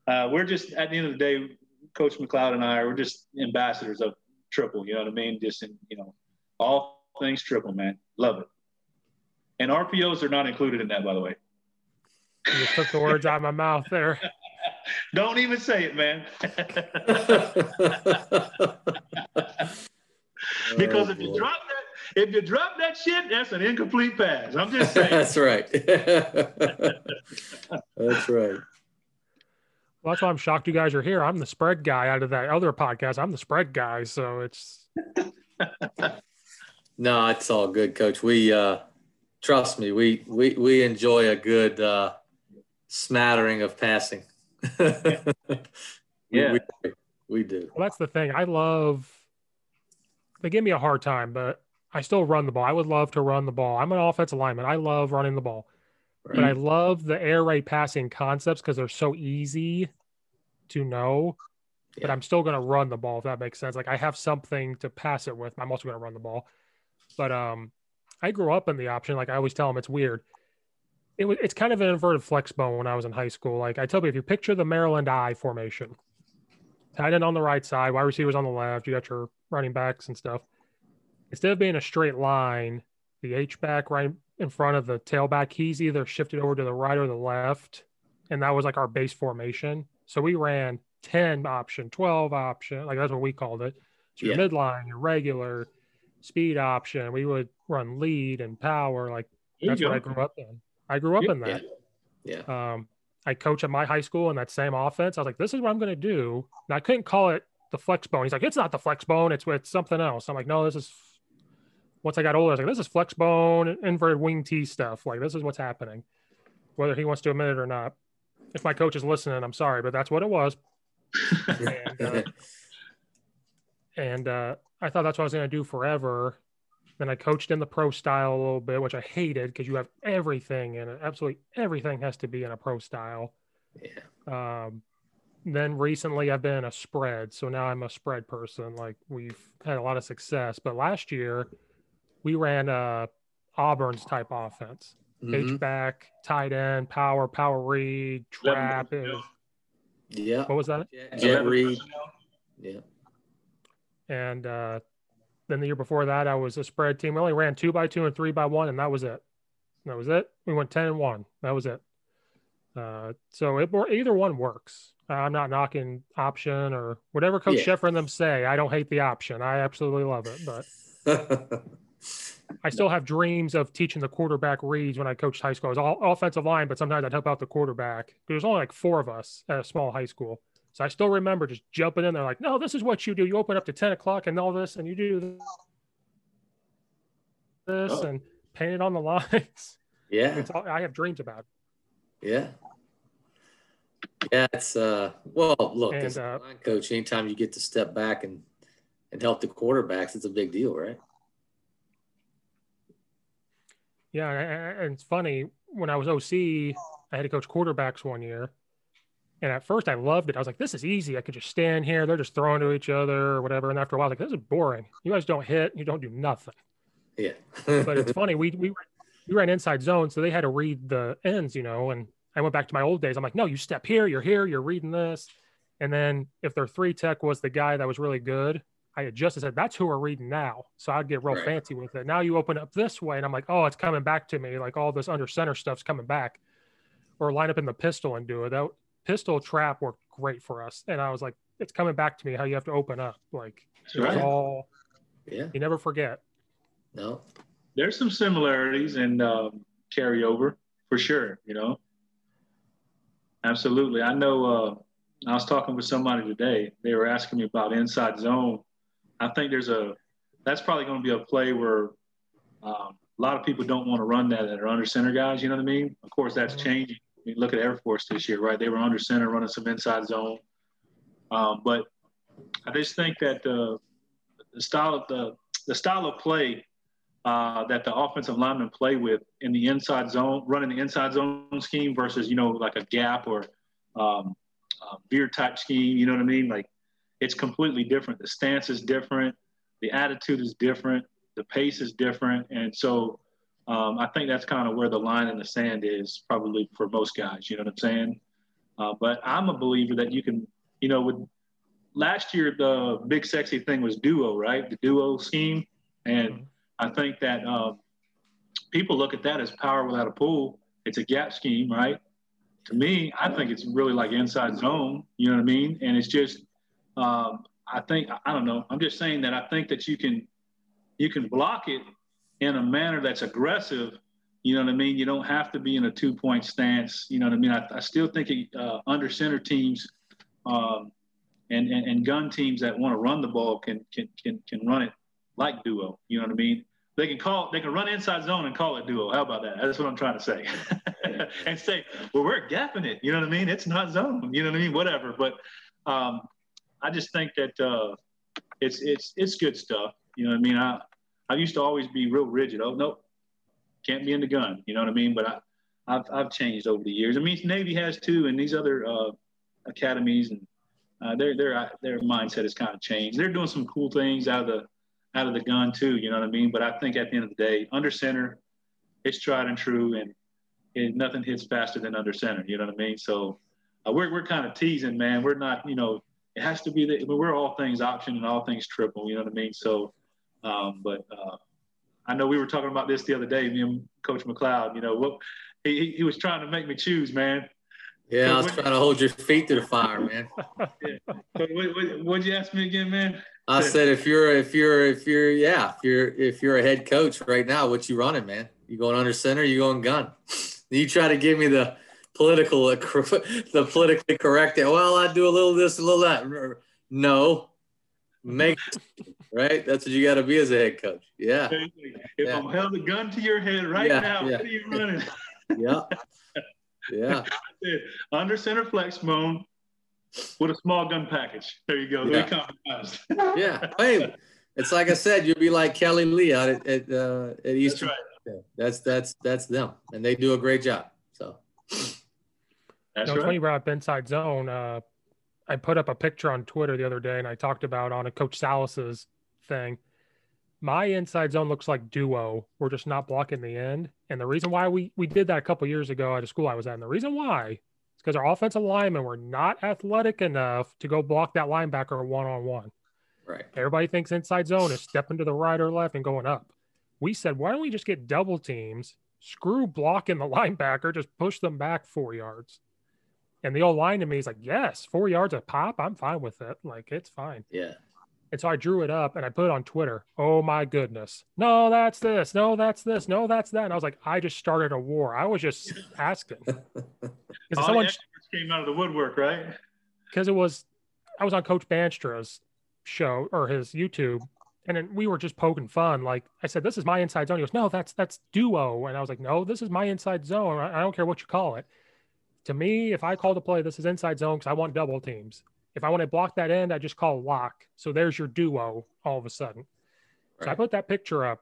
uh, we're just at the end of the day, Coach McLeod and I, we're just ambassadors of triple. You know what I mean? Just in you know, all things triple, man. Love it. And RPOs are not included in that, by the way. You took the words out of my mouth there. Don't even say it, man. because oh, if you oh, drop that, if you drop that shit, that's an incomplete pass. I'm just saying. that's right. that's right. Well, that's why I'm shocked you guys are here. I'm the spread guy out of that other podcast. I'm the spread guy, so it's. No, it's all good, Coach. We uh, trust me. We we we enjoy a good uh, smattering of passing. yeah, we, we, we do. Well, that's the thing. I love. They give me a hard time, but I still run the ball. I would love to run the ball. I'm an offensive lineman. I love running the ball. Right. But I love the air raid passing concepts because they're so easy to know. Yeah. But I'm still going to run the ball if that makes sense. Like I have something to pass it with. I'm also going to run the ball. But um, I grew up in the option. Like I always tell them, it's weird. It was it's kind of an inverted flex bone when I was in high school. Like I tell you, if you picture the Maryland I formation, tight end on the right side, wide receivers on the left, you got your running backs and stuff instead of being a straight line, the H back right in front of the tailback, he's either shifted over to the right or the left. And that was like our base formation. So we ran 10 option, 12 option, like that's what we called it. So your yeah. midline, your regular speed option. We would run lead and power. Like that's what I grew up in. I grew up in that. Yeah. yeah. Um, I coach at my high school in that same offense. I was like, this is what I'm going to do. And I couldn't call it the flex bone. He's like, it's not the flex bone. It's, it's something else. I'm like, no, this is once I got older, I was like, this is flex bone, inverted wing T stuff. Like, this is what's happening, whether he wants to admit it or not. If my coach is listening, I'm sorry, but that's what it was. and uh, and uh, I thought that's what I was going to do forever. Then I coached in the pro style a little bit, which I hated because you have everything in it. Absolutely everything has to be in a pro style. Yeah. Um, then recently I've been a spread. So now I'm a spread person. Like we've had a lot of success. But last year, we ran a Auburn's type offense. Mm-hmm. H back, tight end, power, power read, trap. Yeah. What was that? Jet, jet read. Yeah. And uh, then the year before that, I was a spread team. We only ran two by two and three by one, and that was it. That was it. We went ten and one. That was it. Uh, so it, either one works. I'm not knocking option or whatever Coach yeah. Sheffer and them say. I don't hate the option. I absolutely love it, but I still have dreams of teaching the quarterback reads when I coached high school. I was all offensive line, but sometimes I'd help out the quarterback. There's only like four of us at a small high school. So I still remember just jumping in there like, no, this is what you do. You open up to 10 o'clock and all this, and you do this oh. and paint it on the lines. Yeah. All, I have dreams about it. Yeah. Yeah, it's uh well look and, as a uh, line coach, anytime you get to step back and and help the quarterbacks, it's a big deal, right? Yeah, and it's funny when I was OC, I had to coach quarterbacks one year, and at first I loved it. I was like, "This is easy. I could just stand here. They're just throwing to each other or whatever." And after a while, I was like, "This is boring. You guys don't hit. You don't do nothing." Yeah. but it's funny. We we we ran inside zone, so they had to read the ends, you know. And I went back to my old days. I'm like, "No, you step here. You're here. You're reading this." And then if their three tech was the guy that was really good, I adjusted said that's who we're reading now. So I'd get real right. fancy with it. Now you open up this way, and I'm like, oh, it's coming back to me. Like all this under center stuff's coming back. Or line up in the pistol and do it. That pistol trap worked great for us. And I was like, it's coming back to me how you have to open up. Like it's right. all Yeah. you never forget. No. There's some similarities and um, carryover for sure. You know, absolutely. I know. Uh, I was talking with somebody today. They were asking me about inside zone. I think there's a that's probably going to be a play where um, a lot of people don't want to run that that are under center guys. You know what I mean? Of course, that's changing. Look at Air Force this year, right? They were under center running some inside zone. Um, but I just think that uh, the style of the the style of play uh, that the offensive linemen play with in the inside zone, running the inside zone scheme versus you know like a gap or um, veer type scheme. You know what I mean? Like it's completely different. The stance is different. The attitude is different. The pace is different. And so um, I think that's kind of where the line in the sand is probably for most guys. You know what I'm saying? Uh, but I'm a believer that you can, you know, with last year, the big sexy thing was duo, right? The duo scheme. And I think that um, people look at that as power without a pull. It's a gap scheme, right? To me, I think it's really like inside zone. You know what I mean? And it's just, um, I think I don't know. I'm just saying that I think that you can you can block it in a manner that's aggressive. You know what I mean? You don't have to be in a two point stance. You know what I mean? I, I still think uh, under center teams um, and, and and gun teams that want to run the ball can can can can run it like duo. You know what I mean? They can call they can run inside zone and call it duo. How about that? That's what I'm trying to say. and say, well, we're gapping it. You know what I mean? It's not zone. You know what I mean? Whatever. But um, I just think that uh, it's it's it's good stuff. You know what I mean? I I used to always be real rigid. Oh nope, can't be in the gun. You know what I mean? But I I've I've changed over the years. I mean, Navy has too, and these other uh, academies and uh, their their their mindset has kind of changed. They're doing some cool things out of the out of the gun too. You know what I mean? But I think at the end of the day, under center, it's tried and true, and it, nothing hits faster than under center. You know what I mean? So uh, we're we're kind of teasing, man. We're not, you know, it has to be that we're all things option and all things triple. You know what I mean? So, um, but uh, I know we were talking about this the other day. Me and Coach McLeod. You know, what he, he was trying to make me choose, man. Yeah, I was trying to hold your feet to the fire, man. yeah. What, what, what'd you ask me again, man? I said if you're if you're if you're yeah if you're if you're a head coach right now, what you running, man? You going under center? You going gun? You try to give me the political the politically correct. Well, I do a little this, a little that. No, make right. That's what you got to be as a head coach. Yeah. If yeah. I'm held a gun to your head right Yeah, now, yeah. what are you running? Yeah. Yeah. Under center flex bone with a small gun package. There you go. Yeah. Very compromised. Yeah. Hey, it's like I said, you'll be like Kelly Lee out at at, uh, at Eastern. right. Yeah, That's that's that's them, and they do a great job. So That's no, it's right. funny you brought up inside zone. Uh, I put up a picture on Twitter the other day, and I talked about on a Coach Salas's thing. My inside zone looks like duo. We're just not blocking the end, and the reason why we we did that a couple years ago at a school I was at, and the reason why is because our offensive linemen were not athletic enough to go block that linebacker one on one. right. Everybody thinks inside zone is stepping to the right or left and going up. We said, why don't we just get double teams, screw blocking the linebacker, just push them back four yards. And the old line to me is like, yes, four yards a pop. I'm fine with it. Like, it's fine. Yeah. And so I drew it up and I put it on Twitter. Oh my goodness. No, that's this. No, that's this. No, that's that. And I was like, I just started a war. I was just asking. Because someone came out of the woodwork, right? because it was I was on Coach Banstra's show or his YouTube, and then we were just poking fun. Like I said, this is my inside zone. He goes, no, that's that's duo, and I was like, no, this is my inside zone. I, I don't care what you call it. To me, if I call the play, this is inside zone because I want double teams. If I want to block that end, I just call lock. So there's your duo all of a sudden. So I put that picture up.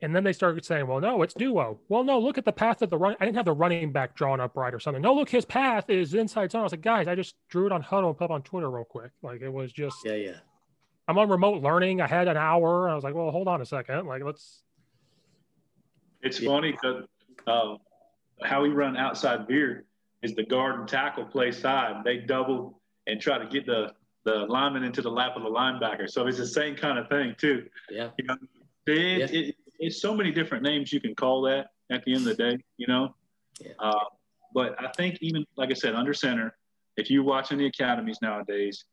And then they started saying, well, no, it's duo. Well, no, look at the path of the run. I didn't have the running back drawn up right or something. No, look, his path is inside zone. I was like, guys, I just drew it on Hudl and put it on Twitter real quick. Like it was just, Yeah. Yeah. I'm on remote learning. I had an hour. I was like, well, hold on a second. Like, let's, It's Yeah. funny because uh, how we run outside veer is the guard and tackle play side. They double and try to get the the lineman into the lap of the linebacker. So it's the same kind of thing too. Yeah. You know, it, Yeah. it, it's so many different names you can call that at the end of the day. You know, Yeah. uh, but I think even like I said, under center, if you're watching the academies nowadays,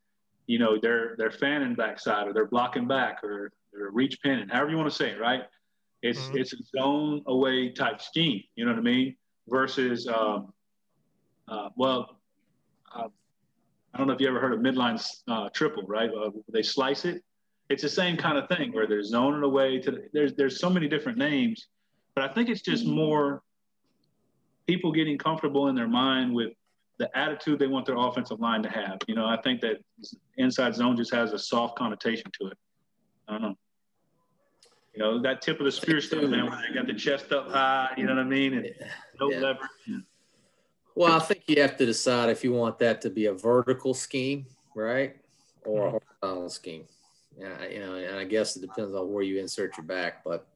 you know, they're they're fanning backside or they're blocking back or they're reach pinning, however you want to say it, right? It's mm-hmm. it's a zone away type scheme. You know what I mean? Versus, um, uh, well, uh, I don't know if you ever heard of midline uh, triple, right? Uh, they slice it. It's the same kind of thing where they're zoning away to. The, there's there's so many different names, but I think it's just more people getting comfortable in their mind with the attitude they want their offensive line to have. You know, I think that inside zone just has a soft connotation to it. I don't know. You know, that tip of the spear stuff, man, when they got the chest up high, you know what I mean? And no yeah. leverage. Well, I think you have to decide if you want that to be a vertical scheme, right? Or a mm-hmm. horizontal scheme. Yeah, you know, and I guess it depends on where you insert your back, but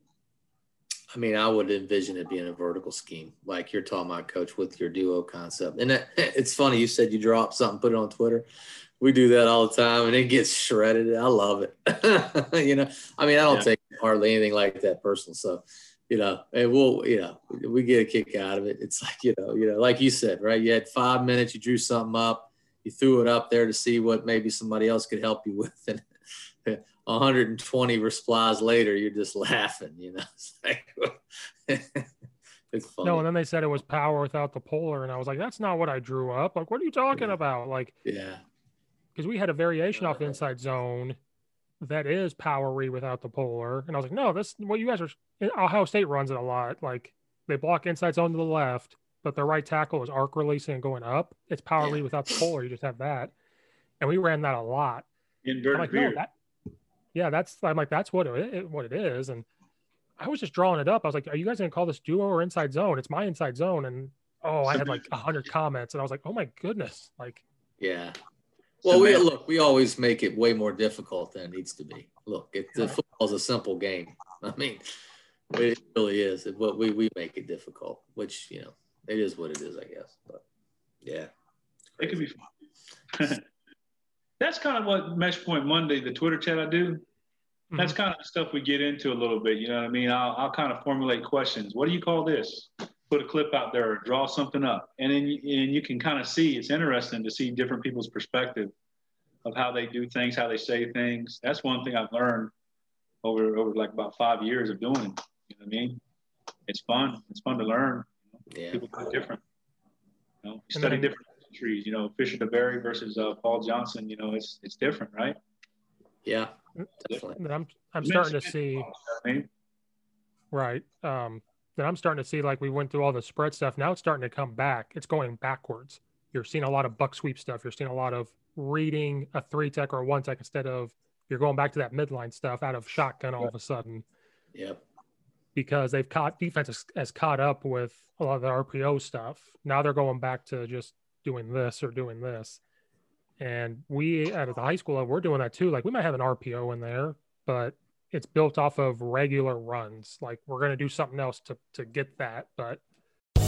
I mean, I would envision it being a vertical scheme, like you're talking about, Coach, with your duo concept. And it's funny you said you dropped something, put it on Twitter. We do that all the time, and it gets shredded. I love it. you know, I mean, I don't yeah. take hardly anything like that personal. So, you know, and we'll, you know, we get a kick out of it. It's like, you know, you know, like you said, right? You had five minutes, you drew something up, you threw it up there to see what maybe somebody else could help you with, and 120 replies later, you're just laughing, you know. It's, like, it's funny. No, and then they said it was power without the puller, and I was like, that's not what I drew up. Like, what are you talking yeah. about? Like, yeah, because we had a variation off inside zone that is powery without the puller, and I was like, no, this what you guys are. Ohio State runs it a lot. Like they block inside zone to the left, but the right tackle is arc releasing and going up. It's power yeah. without the puller. You just have that, and we ran that a lot. Inverted like, no, that, yeah, that's I'm like that's what it what it is, and I was just drawing it up. I was like, are you guys gonna call this duo or inside zone? It's my inside zone, and oh, I had like hundred comments, and I was like, oh my goodness, like yeah. Well, we look, we always make it way more difficult than it needs to be. Look, it, the football's a simple game. I mean, it really is. What we we make it difficult, which you know, it is what it is, I guess. But yeah, it could be fun. that's kind of what Mesh Point Monday, the Twitter chat I do. Mm-hmm. That's kind of the stuff we get into a little bit. You know what I mean? I'll, I'll kind of formulate questions. What do you call this? Put a clip out there, or draw something up, and then you, and you can kind of see. It's interesting to see different people's perspective of how they do things, how they say things. That's one thing I've learned over over like about five years of doing it. You know what I mean? It's fun. It's fun to learn. Yeah. People do different. You know, you study different trees. You know, Fisher DeBerry versus uh, Paul Johnson. You know, it's it's different, right? Yeah, definitely. I'm I'm starting to see. Right. Um, then I'm starting to see like we went through all the spread stuff. Now it's starting to come back. It's going backwards. You're seeing a lot of buck sweep stuff. You're seeing a lot of reading a three tech or a one tech instead of you're going back to that midline stuff out of shotgun all of a sudden. Yep. Because they've caught defense has, has caught up with a lot of the RPO stuff. Now they're going back to just doing this or doing this. And we at the high school level, we're doing that too. Like we might have an RPO in there, but it's built off of regular runs. Like we're going to do something else to, to get that. But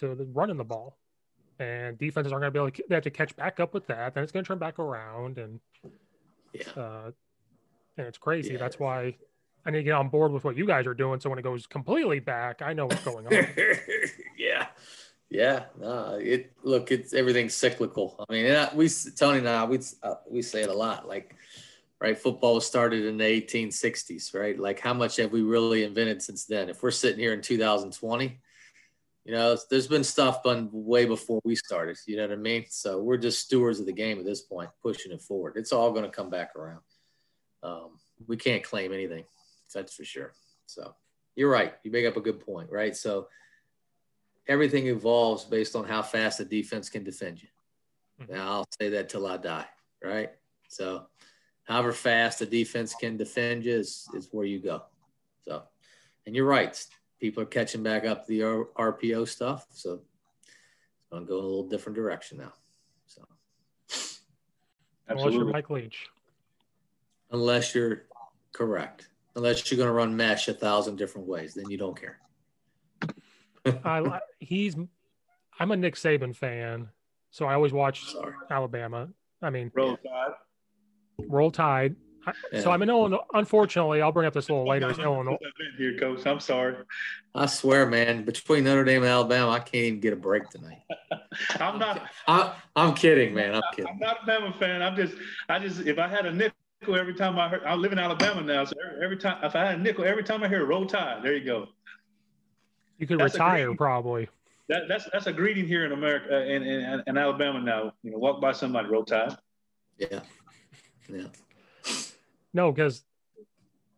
to the running the ball. And defenses aren't going to be able to they have to catch back up with that. Then it's going to turn back around and yeah. uh, and it's crazy. Yeah. that's why i need to get on board with what you guys are doing. So when it goes completely back i know what's going on. Yeah. Yeah. No, it look it's everything's cyclical. I mean we tony and i we, uh, we say it a lot like right football was started in the 1860s right? Like how much have we really invented since then? If we're sitting here in 2020 You know, there's been stuff done way before we started. You know what I mean? So we're just stewards of the game at this point, pushing it forward. It's all going to come back around. Um, we can't claim anything, that's for sure. So you're right. You make up a good point, right? So everything evolves based on how fast the defense can defend you. Mm-hmm. Now I'll say that till I die, right? So however fast the defense can defend you is, is where you go. So, and you're right people are catching back up the RPO stuff. So it's going to go in a little different direction now. So, unless you're Mike Leach, unless you're correct, unless you're going to run mesh a thousand different ways, then you don't care. I he's I'm a Nick Saban fan, so I always watch Sorry. Alabama. I mean, roll tide. Roll tide. Yeah. So I'm in Illinois. Unfortunately, I'll bring up this a little later. Illinois. Here, coach. I'm sorry. I swear, man. Between Notre Dame and Alabama, I can't even get a break tonight. I'm not. I, I'm kidding, man. I'm kidding. I'm not a Bama fan. I'm just. I just. If I had a nickel every time I heard, I live in Alabama now. So every, every time, if I had a nickel every time I hear roll tide, there you go. You could that's retire probably. That, that's that's a greeting here in America uh, in, in, in Alabama now. You know, walk by somebody, roll tide. Yeah. Yeah. No, because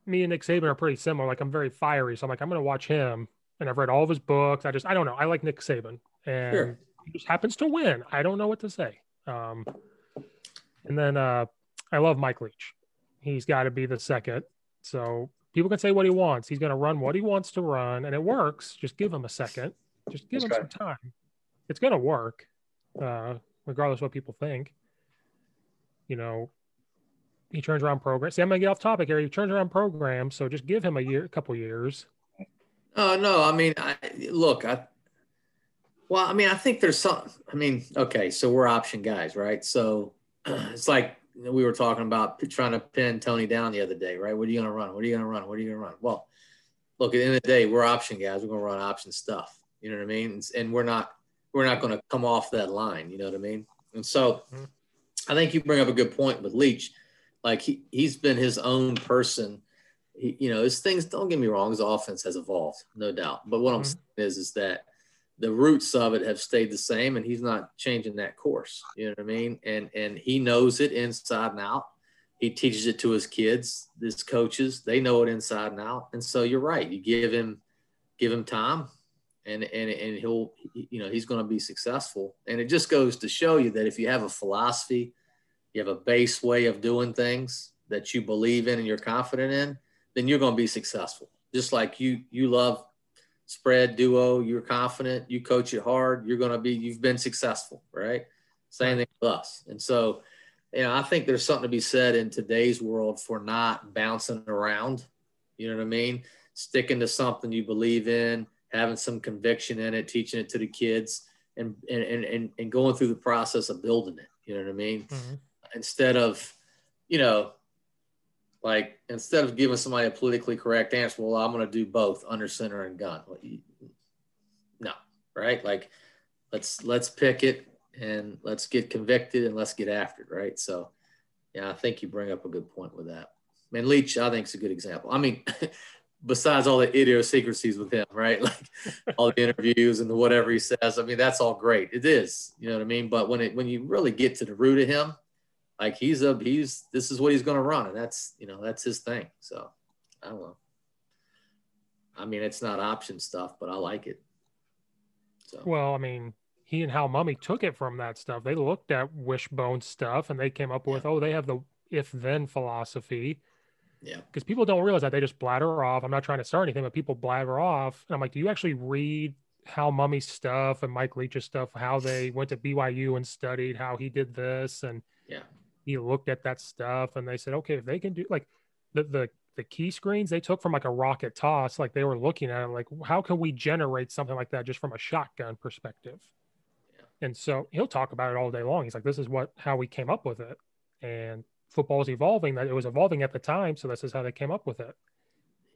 me and Nick Saban are pretty similar. Like I'm very fiery, so I'm like I'm gonna watch him, and I've read all of his books. I just I don't know. I like Nick Saban, and sure. he just happens to win. I don't know what to say. Um, and then uh, I love Mike Leach. He's got to be the second. So people can say what he wants. He's going to run what he wants to run, and it works. Just give him a second. Just give That's him right. some time. It's going to work, uh, regardless what people think. You know, he turns around programs. See, I'm gonna get off topic here. He turns around programs, so just give him a year, a couple years. Oh no, I mean, I, look, I well, I mean, I think there's some. I mean, okay, so we're option guys, right? So it's like we were talking about trying to pin Tony down the other day, right? What are you gonna run? What are you gonna run? What are you gonna run? Well, look, at the end of the day, we're option guys. We're gonna run option stuff. You know what I mean? And we're not we're not gonna come off that line. You know what I mean? And so, mm-hmm. I think you bring up a good point with Leach like he, he's been his own person. He, you know, his things, don't get me wrong, his offense has evolved, no doubt. But what mm-hmm. I'm saying is, is that the roots of it have stayed the same and he's not changing that course. You know what I mean? And, and he knows it inside and out. He teaches it to his kids, his coaches, they know it inside and out. And so you're right. You give him, give him time and, and, and he'll, you know, he's going to be successful. And it just goes to show you that if you have a philosophy, you have a base way of doing things that you believe in and you're confident in, then you're going to be successful. Just like you, you love spread duo, you're confident, you coach it hard, you're going to be, you've been successful, right? Same thing with us. And so, you know, I think there's something to be said in today's world for not bouncing around. You know what I mean? Sticking to something you believe in, having some conviction in it, teaching it to the kids, and and and, and going through the process of building it. You know what I mean? Mm-hmm instead of, you know, like instead of giving somebody a politically correct answer, well, I'm going to do both under center and gun. No, right? Like let's let's pick it and let's get convicted and let's get after it, right? So, yeah, I think you bring up a good point with that. Man, Leach, I think is a good example. I mean, besides all the idiosyncrasies with him, right? Like all the interviews and the whatever he says. I mean, that's all great. It is, you know what I mean. But when it when you really get to the root of him, like he's a he's this is what he's going to run and that's you know that's his thing. So i don't know. I mean it's not option stuff but i like it. So. Well i mean he and Hal Mumme took it from that stuff. They looked at wishbone stuff and they came up with yeah. oh they have the if then philosophy. Yeah. Because people don't realize that. They just bladder off. I'm not trying to start anything but people bladder off. And i'm like do you actually read Hal Mumme stuff and mike leach's stuff? How they went to byu and studied how he did this and yeah he looked at that stuff and they said, okay, if they can do like the the the key screens they took from like a rocket toss, like they were looking at it, like how can we generate something like that just from a shotgun perspective? Yeah. And so he'll talk about it all day long. He's like, this is what how we came up with it, and football is evolving. That it was evolving at the time, so this is how they came up with it.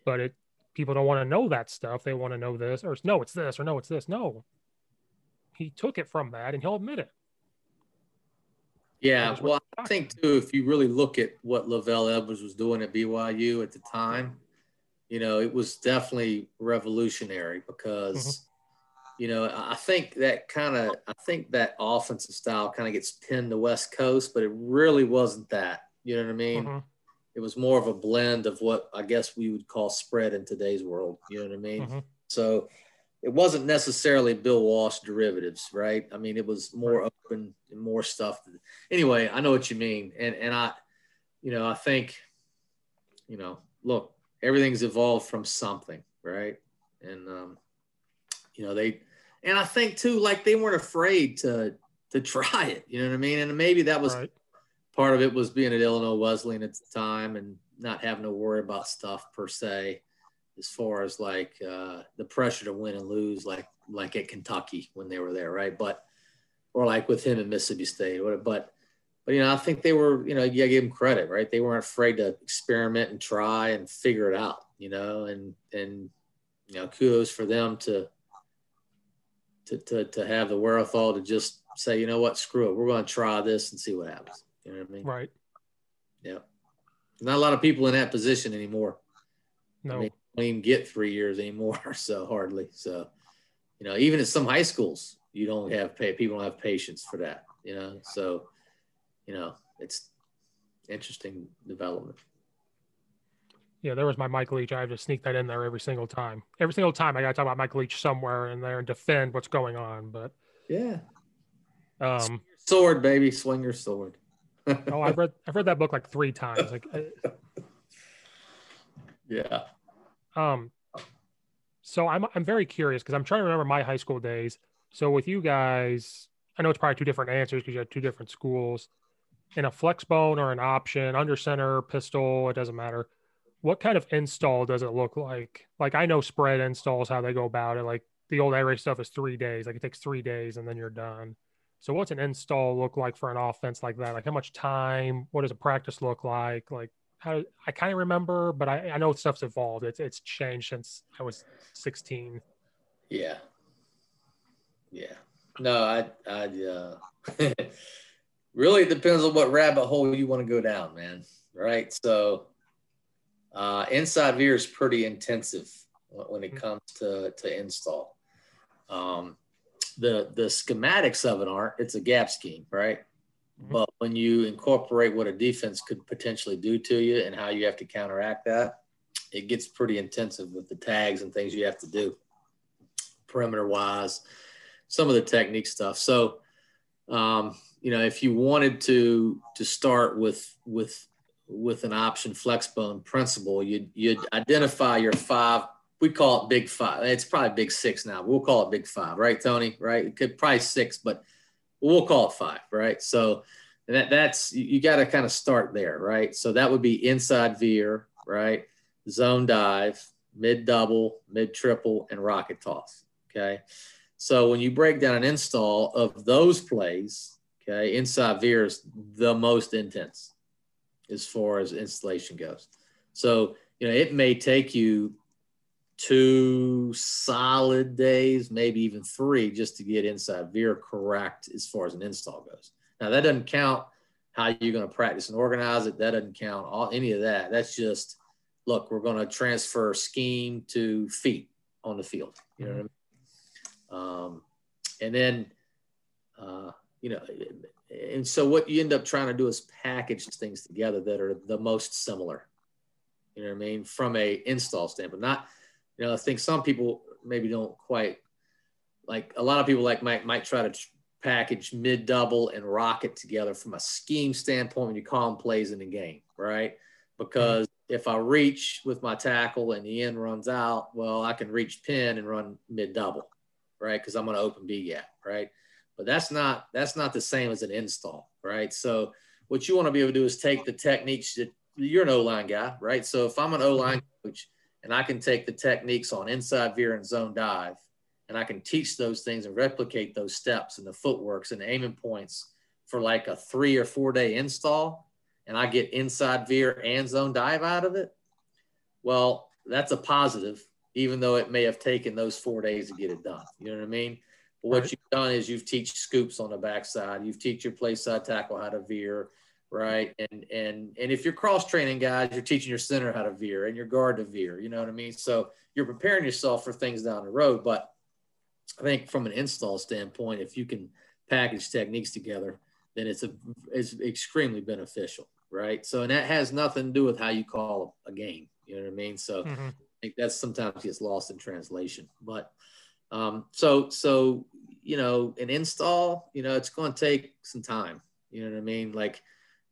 But it people don't want to know that stuff. They want to know this or no, it's this or no, it's this. No, he took it from that, and he'll admit it. Yeah, well, I think too, if you really look at what LaVell Edwards was doing at BYU at the time, you know, it was definitely revolutionary because, you know, I think that kind of, I think that offensive style kind of gets pinned to West Coast, but it really wasn't that. You know what I mean? Mm-hmm. It was more of a blend of what I guess we would call spread in today's world. You know what I mean? Mm-hmm. So it wasn't necessarily Bill Walsh derivatives, right? I mean, it was more open and more stuff. Anyway, I know what you mean, and and I, you know, I think, you know, look, everything's evolved from something, right? And um, you know, they, and I think too, like they weren't afraid to to try it. You know what I mean? And maybe that was Right. part of it was being at Illinois Wesleyan at the time and not having to worry about stuff per se, as far as like uh, the pressure to win and lose, like like at Kentucky when they were there, right? But or like with him in Mississippi State, but but you know I think they were you know you gotta give them credit, right? They weren't afraid to experiment and try and figure it out, you know, and and you know kudos for them to to to, to have the wherewithal to just say, you know what, screw it, we're going to try this and see what happens. You know what I mean? Right. Yeah. Not a lot of people in that position anymore. No. I mean, don't even get three years anymore, so hardly. So, you know, even at some high schools, you don't have pay people don't have patience for that. You know, so you know it's interesting development. Yeah, there was my Mike Leach. I have to sneak that in there every single time. Every single time I got to talk about Mike Leach somewhere in there and defend what's going on. But Yeah, um, sword, baby, swing your sword. oh, I've read I've read that book like three times. Like, yeah. Um, so I'm I'm very curious because I'm trying to remember my high school days. So with you guys, I know it's probably two different answers because you had two different schools. In a flex bone or an option, under center, pistol, it doesn't matter. What kind of install does it look like? Like I know spread installs how they go about it. Like the old air raid stuff is three days. Like it takes three days and then you're done. So what's an install look like for an offense like that? Like how much time? What does a practice look like? Like how I kind of remember, but I, I know stuff's evolved. It's it's changed since I was 16. Yeah. Yeah. No, I, I, uh, really it depends on what rabbit hole you want to go down, man. Right. So, uh, inside veer is pretty intensive when it comes to, to install. Um, the, the schematics of it aren't, it's a gap scheme, right? But when you incorporate what a defense could potentially do to you and how you have to counteract that, it gets pretty intensive with the tags and things you have to do perimeter wise, some of the technique stuff. So, um, you know, if you wanted to to start with with with an option flex bone principle, you'd you'd identify your five. We call it big five. It's probably big six now. We'll call it big five, right, Tony? Right? It could probably six, but we'll call it five, right? So that that's you, got to kind of start there, right? So that would be inside veer, right? Zone dive, mid double, mid triple, and rocket toss. Okay. So when you break down an install of those plays, okay, inside veer is the most intense as far as installation goes. So, you know, it may take you two solid days, maybe even three, just to get inside veer correct as far as an install goes. Now, that doesn't count how you're going to practice and organize it. That doesn't count all any of that. That's just look, we're going to transfer scheme to feet on the field. You know what I mean? Um, and then, uh, you know, and so what you end up trying to do is package things together that are the most similar. You know what I mean? From a install standpoint, not, you know, I think some people maybe don't quite like a lot of people like might might try to tr- package mid double and rocket together from a scheme standpoint when you call them plays in the game, right? Because if I reach with my tackle and the end runs out, well, I can reach pin and run mid double, right? Because I'm going to open B gap, right? But that's not that's not the same as an install, right? So what you want to be able to do is take the techniques that you're an O line guy, right? So if I'm an O line coach and I can take the techniques on inside veer and zone dive, and I can teach those things and replicate those steps and the footworks and the aiming points for like a three or four day install, and I get inside veer and zone dive out of it, well, that's a positive, even though it may have taken those four days to get it done. You know what I mean? But what you've done is you've teach scoops on the backside, you've teach your play side tackle how to veer, right? And and and if you're cross training guys, you're teaching your center how to veer and your guard to veer. You know what I mean? So you're preparing yourself for things down the road. But I think from an install standpoint, if you can package techniques together, then it's a it's extremely beneficial, right? So and that has nothing to do with how you call a game. You know what I mean? So mm-hmm. I think that sometimes gets lost in translation. But um, so so you know, an install, you know, it's going to take some time. You know what I mean? Like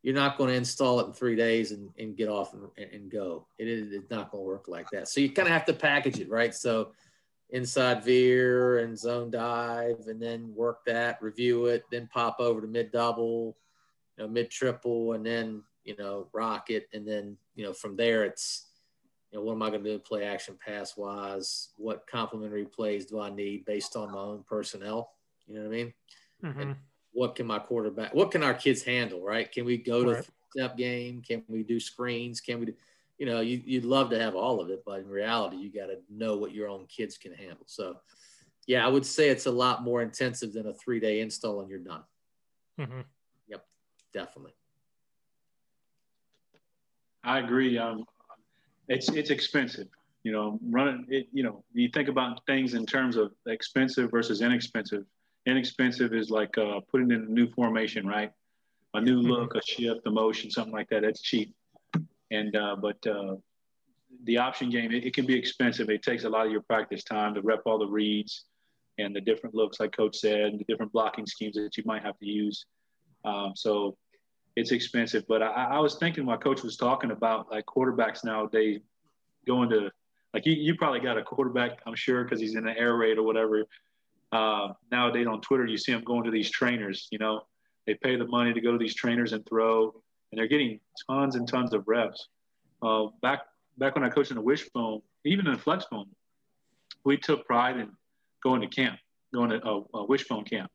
you're not going to install it in three days and, and get off and, and go. It is it's not going to work like that. So you kind of have to package it, right? So inside veer and zone dive and then work that, review it, then pop over to mid double, you know, mid triple, and then, you know, rocket. And then, you know, from there it's, you know, what am I going to do play action pass wise? What complementary plays do I need based on my own personnel? You know what I mean? Mm-hmm. And what can my quarterback, what can our kids handle, right? Can we go to step game? Can we do screens? Can we do, you know, you, you'd love to have all of it, but in reality, you got to know what your own kids can handle. So, yeah, I would say it's a lot more intensive than a three day install and you're done. Mm-hmm. Yep, definitely. I agree. Um, it's it's expensive. You know, running it. You know, you think about things in terms of expensive versus inexpensive. Inexpensive is like uh, putting in a new formation, right? A new mm-hmm. look, a shift, a motion, something like that. That's cheap. And uh, but uh, the option game, it, it, can be expensive. It takes a lot of your practice time to rep all the reads and the different looks, like Coach said, and the different blocking schemes that you might have to use. Um, so it's expensive. But I, I, was thinking while Coach was talking about like quarterbacks nowadays going to like you, you probably got a quarterback, I'm sure, because he's in the air raid or whatever. Uh, nowadays on Twitter, you see them going to these trainers. You know, they pay the money to go to these trainers and throw and they're getting tons and tons of reps. Uh, back back when I coached in the wishbone, even in the flexbone, we took pride in going to camp, going to a, a wishbone camp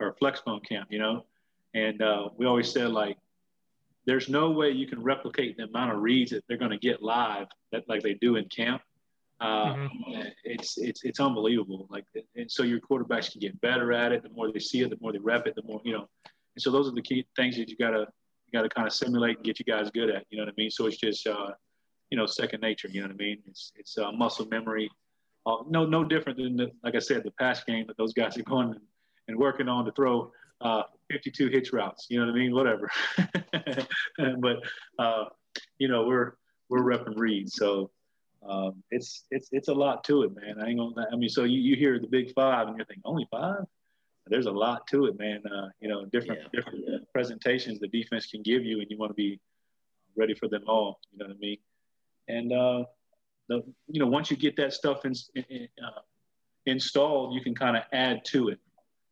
or a flexbone camp, you know. And uh, we always said like, there's no way you can replicate the amount of reads that they're going to get live that like they do in camp. Uh, mm-hmm. It's it's it's unbelievable. Like, and so your quarterbacks can get better at it. The more they see it, the more they rep it, the more you know. And so those are the key things that you gotta you got to kind of simulate and get you guys good at. You know what I mean? So it's just uh, you know second nature. You know what I mean? It's it's uh, muscle memory. Uh, no no different than the, like I said the pass game that those guys are going and, and working on to throw uh, 52 hitch routes. You know what I mean? Whatever. but uh, you know we're we're repping reads, so um, it's it's it's a lot to it, man. I ain't gonna. I mean, so you, you hear the big five and you're thinking only five? there's a lot to it, man. Uh, you know, different yeah. different presentations the defense can give you, and you want to be ready for them all. You know what I mean? And uh, the you know once you get that stuff in, in, uh, installed, you can kind of add to it.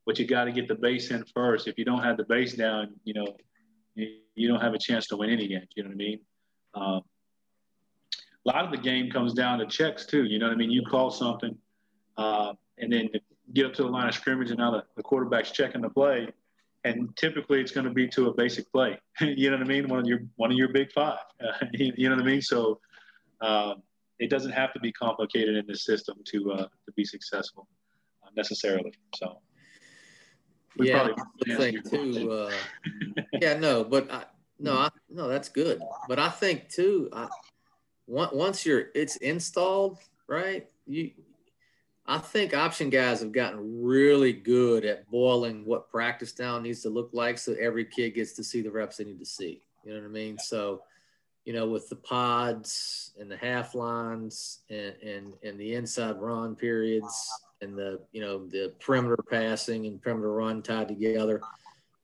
But you got to get the base in first. If you don't have the base down, you know, you, you don't have a chance to win any game. You know what I mean? Um, a lot of the game comes down to checks too. You know what I mean? You call something, uh, and then get up to the line of scrimmage and now the, the quarterback's checking the play. And typically it's going to be to a basic play. you know what I mean? One of your one of your big five. Uh, you, you, know what I mean? So uh, it doesn't have to be complicated in this system to uh, to be successful uh, necessarily. So we yeah, I think too. Uh, yeah, no, but I, no, I, no, that's good. But I think too, I, once you're it's installed, right? You I think option guys have gotten really good at boiling what practice down needs to look like so every kid gets to see the reps they need to see. You know what I mean? So, you know, with the pods and the half lines and, and, and the inside run periods and the, you know, the perimeter passing and perimeter run tied together,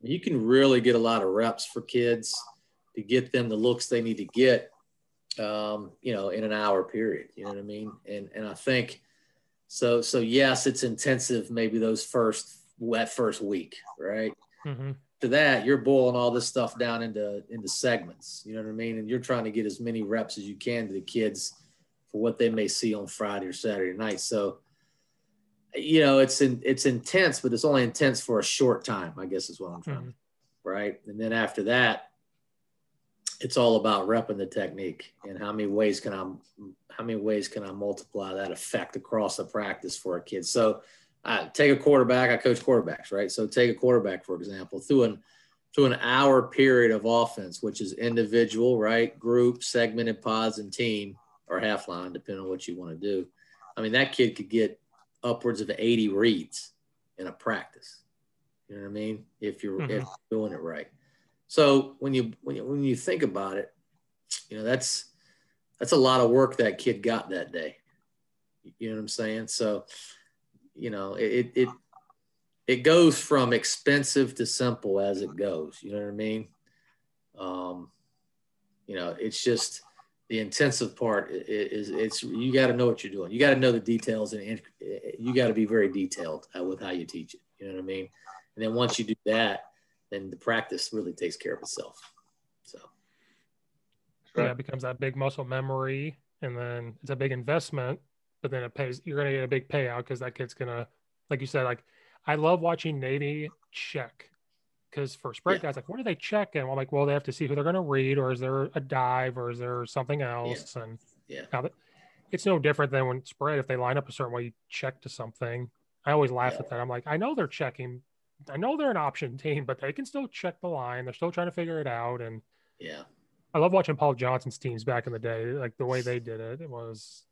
you can really get a lot of reps for kids to get them the looks they need to get, um, you know, in an hour period. You know what I mean? And, and I think – so so yes, it's intensive. Maybe those first that first week, right? Mm-hmm. To that, you're boiling all this stuff down into into segments. You know what I mean? And you're trying to get as many reps as you can to the kids for what they may see on Friday or Saturday night. So you know it's in, it's intense, but it's only intense for a short time. I guess is what I'm trying. Mm-hmm. Right, and then after that, it's all about repping the technique and how many ways can I how many ways can I multiply that effect across the practice for a kid. So I take a quarterback, I coach quarterbacks, right? So take a quarterback, for example, through an through an hour period of offense, which is individual, right? Group, segmented pods, and team or half line, depending on what you want to do. I mean, that kid could get upwards of 80 reads in a practice. You know what I mean? If you're, Mhm. if you're doing it right. So when you, when you when you think about it, you know that's that's a lot of work that kid got that day. You know what I'm saying? So, you know, it it it goes from expensive to simple as it goes. You know what I mean? Um, you know, it's just the intensive part is it's you got to know what you're doing. You got to know the details and you got to be very detailed with how you teach it. You know what I mean? And then once you do that, then the practice really takes care of itself. So Yeah, it becomes that big muscle memory, and then it's a big investment. But then it pays. You're gonna get a big payout because that kid's gonna, like you said, like I love watching Navy check because for spread guys, like what are they checking? Well, I'm like, well, they have to see who they're gonna read, or is there a dive, or is there something else? And yeah, now that it's no different than when spread. If they line up a certain way, you check to something. I always laugh at that. I'm like, I know they're checking. I know they're an option team, but they can still check the line. They're still trying to figure it out. And yeah, I love watching Paul Johnson's teams back in the day. Like the way they did it, it was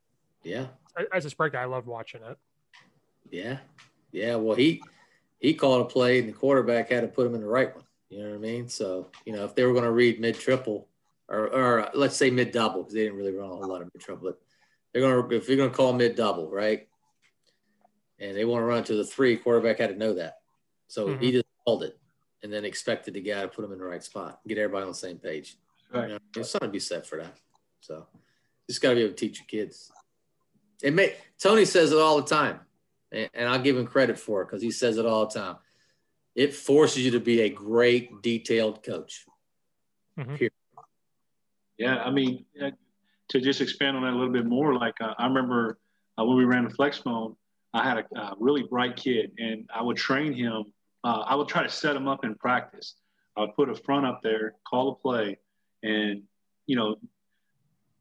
yeah, as a spread guy, I loved watching it. yeah, yeah. Well, he he called a play, and the quarterback had to put him in the right one. You know what I mean? So you know, if they were going to read mid triple, or or let's say mid double, because they didn't really run a whole lot of mid triple, but they're going to if you're going to call mid double, right? And they want to run to the three, quarterback had to know that. So he Mhm. just called it, and then expected the guy to put him in the right spot, get everybody on the same page. Right. You know, there's something to be set for that. So just got to be able to teach your kids. It may Tony says it all the time, and, and I'll give him credit for it because he says it all the time. It forces you to be a great detailed coach. Period. Yeah, I mean, uh, to just expand on that a little bit more, like uh, I remember uh, when we ran the flex bone, I had a, uh really bright kid, and I would train him. Uh, I would try to set him up in practice. I would put a front up there, call a play, and you know,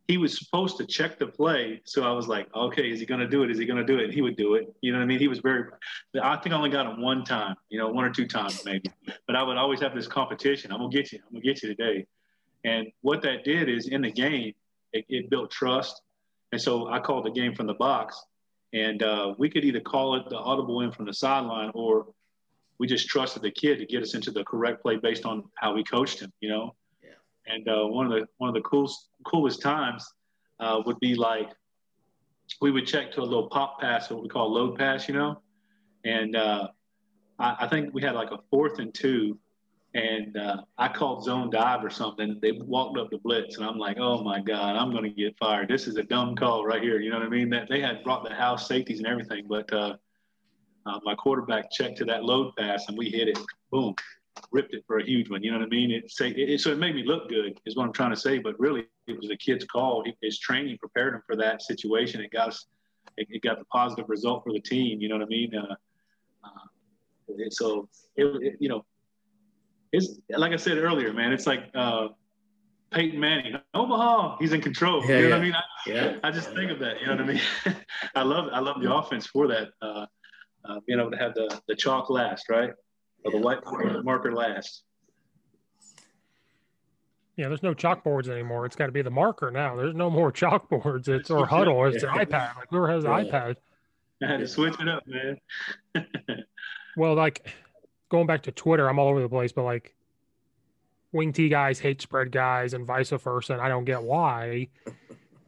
he was supposed to check the play. So I was like, okay, is he going to do it? Is he going to do it? And he would do it. You know what I mean? He was very, I think I only got him one time, you know, one or two times maybe. But I would always have this competition. I'm going to get you. I'm going to get you today. And what that did is in the game, it, it built trust. And so I called the game from the box. And uh, we could either call it the audible in from the sideline or we just trusted the kid to get us into the correct play based on how we coached him, you know? Yeah. And uh, one of the one of the coolest coolest times uh, would be like we would check to a little pop pass, what we call load pass, you know. And uh, I, I think we had like a fourth and two, and uh, I called zone dive or something. They walked up the blitz, and I'm like, oh my god, I'm going to get fired. This is a dumb call right here. You know what I mean? That they had brought the house safeties and everything, but uh, uh, my quarterback checked to that load pass, and we hit it. Boom ripped it for a huge one. You know what I mean? It, say, it, so it made me look good, is what I'm trying to say. But really, it was a kid's call. His training prepared him for that situation. It got us, it, it got the positive result for the team. You know what I mean? Uh, uh, so it, it, you know, it's like I said earlier, man. It's like uh, Peyton Manning, Omaha. He's in control. Yeah, you know yeah. what I mean? I, Yeah. I just think of that. You know what I mean? I love I love the offense for that. Uh, being able to have the the chalk last, right? Or the white marker last. Yeah, there's no chalkboards anymore. It's got to be the marker now. There's no more chalkboards. It's or huddle. It's the Yeah. iPad. Like whoever has an Yeah. iPad. I had to switch it up, man. Well, like going back to Twitter, I'm all over the place, but like wing T guys hate spread guys and vice versa. And I don't get why.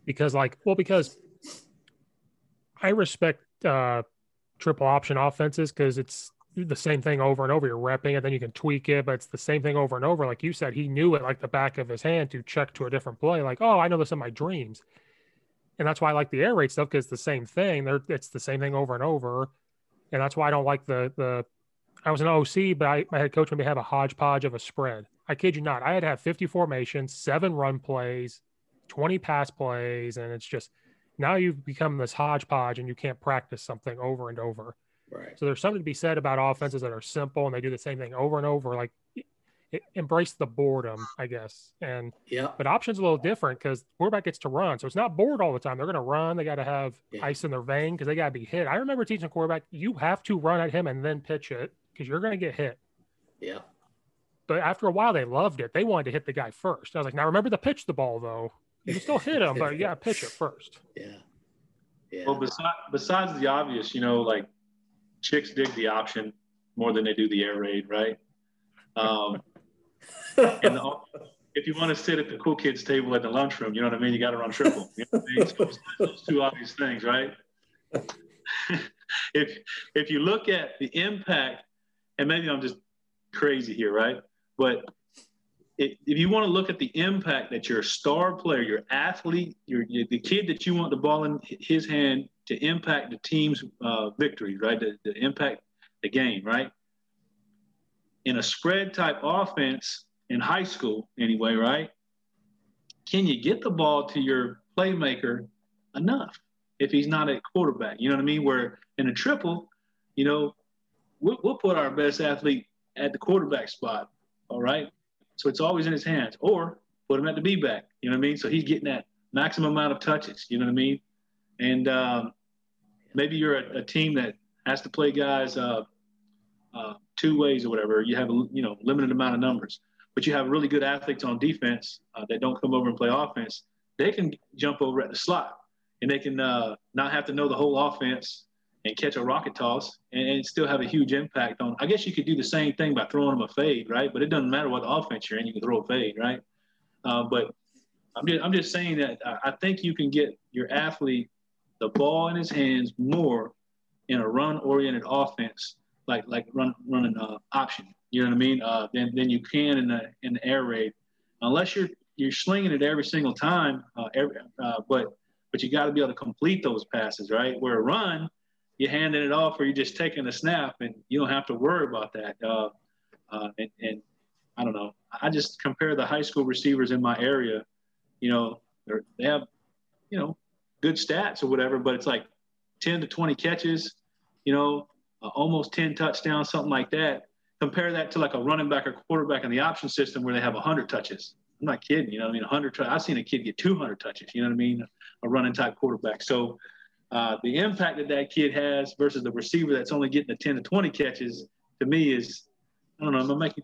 Because like, well, because I respect uh triple option offenses because it's the same thing over and over. You're repping it, then you can tweak it, but it's the same thing over and over. Like you said, he knew it like the back of his hand to check to a different play. Like, oh, I know this in my dreams. And that's why I like the air raid stuff because it's the same thing. They're, it's the same thing over and over. And that's why I don't like the the. I was an OC, but I, my head coach made me have a hodgepodge of a spread. I kid you not. I had to have 50 formations, seven run plays, 20 pass plays, and it's just now you've become this hodgepodge and you can't practice something over and over. Right. So there's something to be said about offenses that are simple and they do the same thing over and over. Like it, embrace the boredom, I guess. And yeah, but options a little different because quarterback gets to run, so it's not bored all the time. They're going to run. They got to have ice in their vein because they got to be hit. I remember teaching a quarterback, you have to run at him and then pitch it because you're going to get hit. Yeah. But after a while, they loved it. They wanted to hit the guy first. I was like, now remember to pitch the ball though. You can still hit him, but you got to pitch it first. Yeah. Yeah. Well, besides, besides the obvious, you know, like chicks dig the option more than they do the air raid, right? Um, and the, if you want to sit at the cool kids table at the lunchroom, you know what I mean? You got to run triple. You know I mean? so those two obvious things, right? if if you look at the impact, and maybe I'm just crazy here, right? But if, you want to look at the impact that your star player, your athlete, your, your the kid that you want the ball in his hand to impact the team's uh, victories, right? To impact the game, right? In a spread type offense in high school, anyway, right? Can you get the ball to your playmaker enough if he's not at quarterback? You know what I mean? Where in a triple, you know, we'll, we'll put our best athlete at the quarterback spot, all right? So it's always in his hands, or put him at the B back. You know what I mean? So he's getting that maximum amount of touches. You know what I mean? And um, maybe you're a, a, team that has to play guys uh, uh, two ways or whatever. You have a you know limited amount of numbers, but you have really good athletes on defense uh, that don't come over and play offense. They can jump over at the slot, and they can uh, not have to know the whole offense and catch a rocket toss and, and, still have a huge impact on. I guess you could do the same thing by throwing them a fade, right? But it doesn't matter what offense you're in, you can throw a fade, right? Uh, but I'm just, I'm just saying that I think you can get your athlete the ball in his hands more in a run-oriented offense, like like run running uh, option. You know what I mean? Uh, than, than you can in the in the air raid, unless you're you're slinging it every single time. Uh, every, uh, but but you got to be able to complete those passes, right? Where a run, you're handing it off or you're just taking a snap and you don't have to worry about that. Uh, uh, and, and, I don't know. I just compare the high school receivers in my area. You know, they have, you know, good stats or whatever, but it's like 10 to 20 catches, you know, uh, almost 10 touchdowns, something like that. Compare that to like a running back or quarterback in the option system where they have 100 touches. I'm not kidding. You know I mean? 100. I've seen a kid get 200 touches. You know what I mean? A running type quarterback. So uh, the impact that that kid has versus the receiver that's only getting the 10 to 20 catches to me is, I don't know, I'm it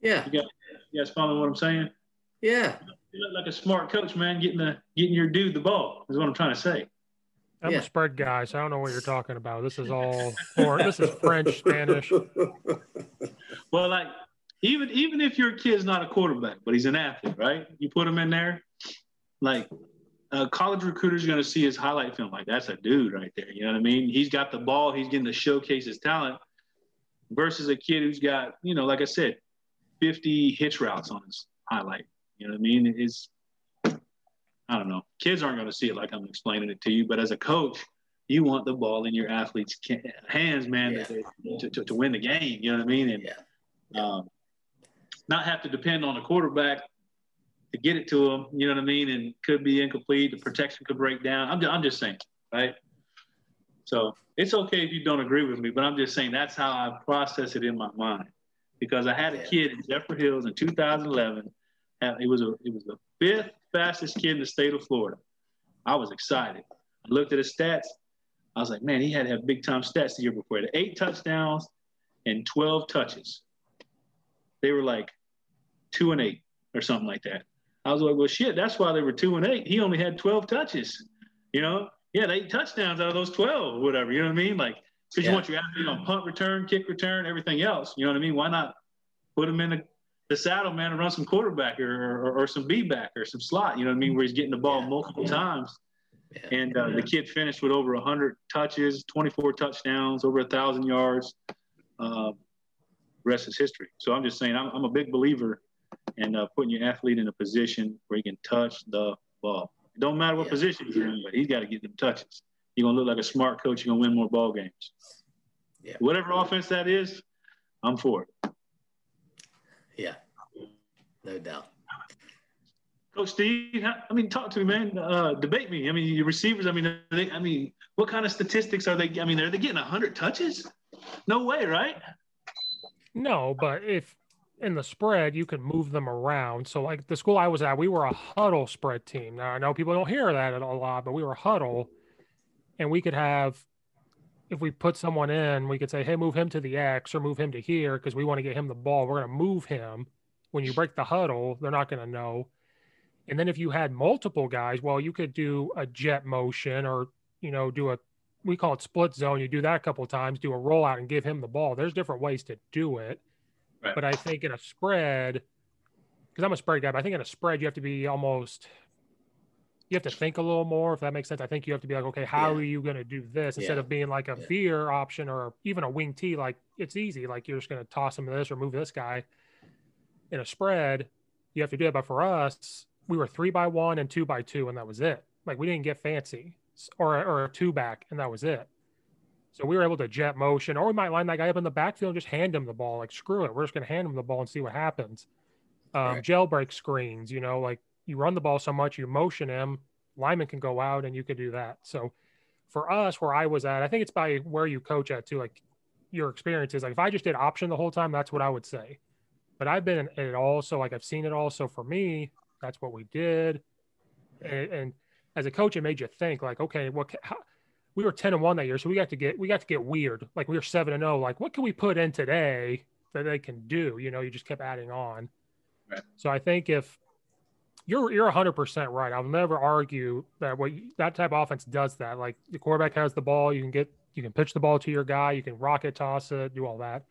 Yeah. You, got, you guys following what I'm saying? Yeah. You look like a smart coach, man, getting the getting your dude the ball is what I'm trying to say. I'm yeah. a spread guy, so I don't know what you're talking about. This is all foreign. this is French, Spanish. Well, like even even if your kid's not a quarterback, but he's an athlete, right? You put him in there, like a college recruiter's going to see his highlight film. Like that's a dude right there. You know what I mean? He's got the ball. He's getting to showcase his talent. Versus a kid who's got, you know, like I said, 50 hitch routes on his highlight. You know what I mean? It's, I don't know. Kids aren't going to see it like I'm explaining it to you, but as a coach, you want the ball in your athlete's hands, man, yeah. to, to, to, win the game. You know what I mean? And yeah. um, not have to depend on a quarterback to get it to him. You know what I mean? And could be incomplete. The protection could break down. I'm I'm just saying, right? So it's okay if you don't agree with me, but I'm just saying that's how I process it in my mind because I had a kid in Jeffrey Hills in 2011. And it was a it was the fifth fastest kid in the state of Florida. I was excited. I looked at his stats. I was like, man, he had to have big time stats the year before. Eight touchdowns and 12 touches. They were like two and eight or something like that. I was like, well, shit, that's why they were two and eight. He only had 12 touches. You know, he had eight touchdowns out of those 12, whatever. You know what I mean? Like because yeah. you want your athlete on punt return, kick return, everything else. You know what I mean? Why not put him in the, the saddle, man, and run some quarterback or, or, or some B back or some slot, you know what I mean? Where he's getting the ball yeah. multiple times. Yeah. And uh, the kid finished with over 100 touches, 24 touchdowns, over a thousand yards. Uh, rest is history. So I'm just saying, I'm, I'm a big believer in uh, putting your athlete in a position where he can touch the ball. It don't matter what position he's in, but he's got to get them touches. You're gonna look like a smart coach. You're gonna win more ball games. Yeah. Whatever offense that is, I'm for it. Yeah, no doubt. Coach Steve, I mean, talk to me, man. Uh, debate me. I mean, your receivers. I mean, they, I mean, what kind of statistics are they? I mean, are they getting hundred touches? No way, right? No, but if in the spread you can move them around. So, like the school I was at, we were a huddle spread team. Now I know people don't hear that a lot, but we were huddle, and we could have if we put someone in, we could say, hey, move him to the X or move him to here because we want to get him the ball. We're going to move him. When you break the huddle, they're not going to know. And then if you had multiple guys, well, you could do a jet motion or, you know, do a, we call it split zone. You do that a couple of times, do a rollout and give him the ball. There's different ways to do it. Right. But I think in a spread, because I'm a spread guy, but I think in a spread, you have to be almost you have to think a little more if that makes sense. I think you have to be like, okay, how yeah. are you going to do this instead yeah. of being like a yeah. veer option or even a wing T? Like it's easy, like you're just going to toss him this or move this guy. In a spread, you have to do it. But for us, we were three by one and two by two, and that was it. Like we didn't get fancy or or a two back, and that was it. So we were able to jet motion, or we might line that guy up in the backfield and just hand him the ball. Like screw it, we're just going to hand him the ball and see what happens. Um, right. Jailbreak screens, you know, like you run the ball so much, you motion him, lineman can go out and you can do that. So for us, where I was at, I think it's by where you coach at too, like your experiences. Like if I just did option the whole time, that's what I would say. But I've been in it all, so like I've seen it all. So for me, that's what we did. And, and as a coach, it made you think like, okay, what? How, we were ten and one that year, so we got to get we got to get weird. Like we were seven and zero. Oh, like what can we put in today that they can do? You know, you just kept adding on. Right. So I think if you're you're 100% right. I'll never argue that what that type of offense does that. Like the quarterback has the ball, you can get you can pitch the ball to your guy, you can rocket toss it, do all that.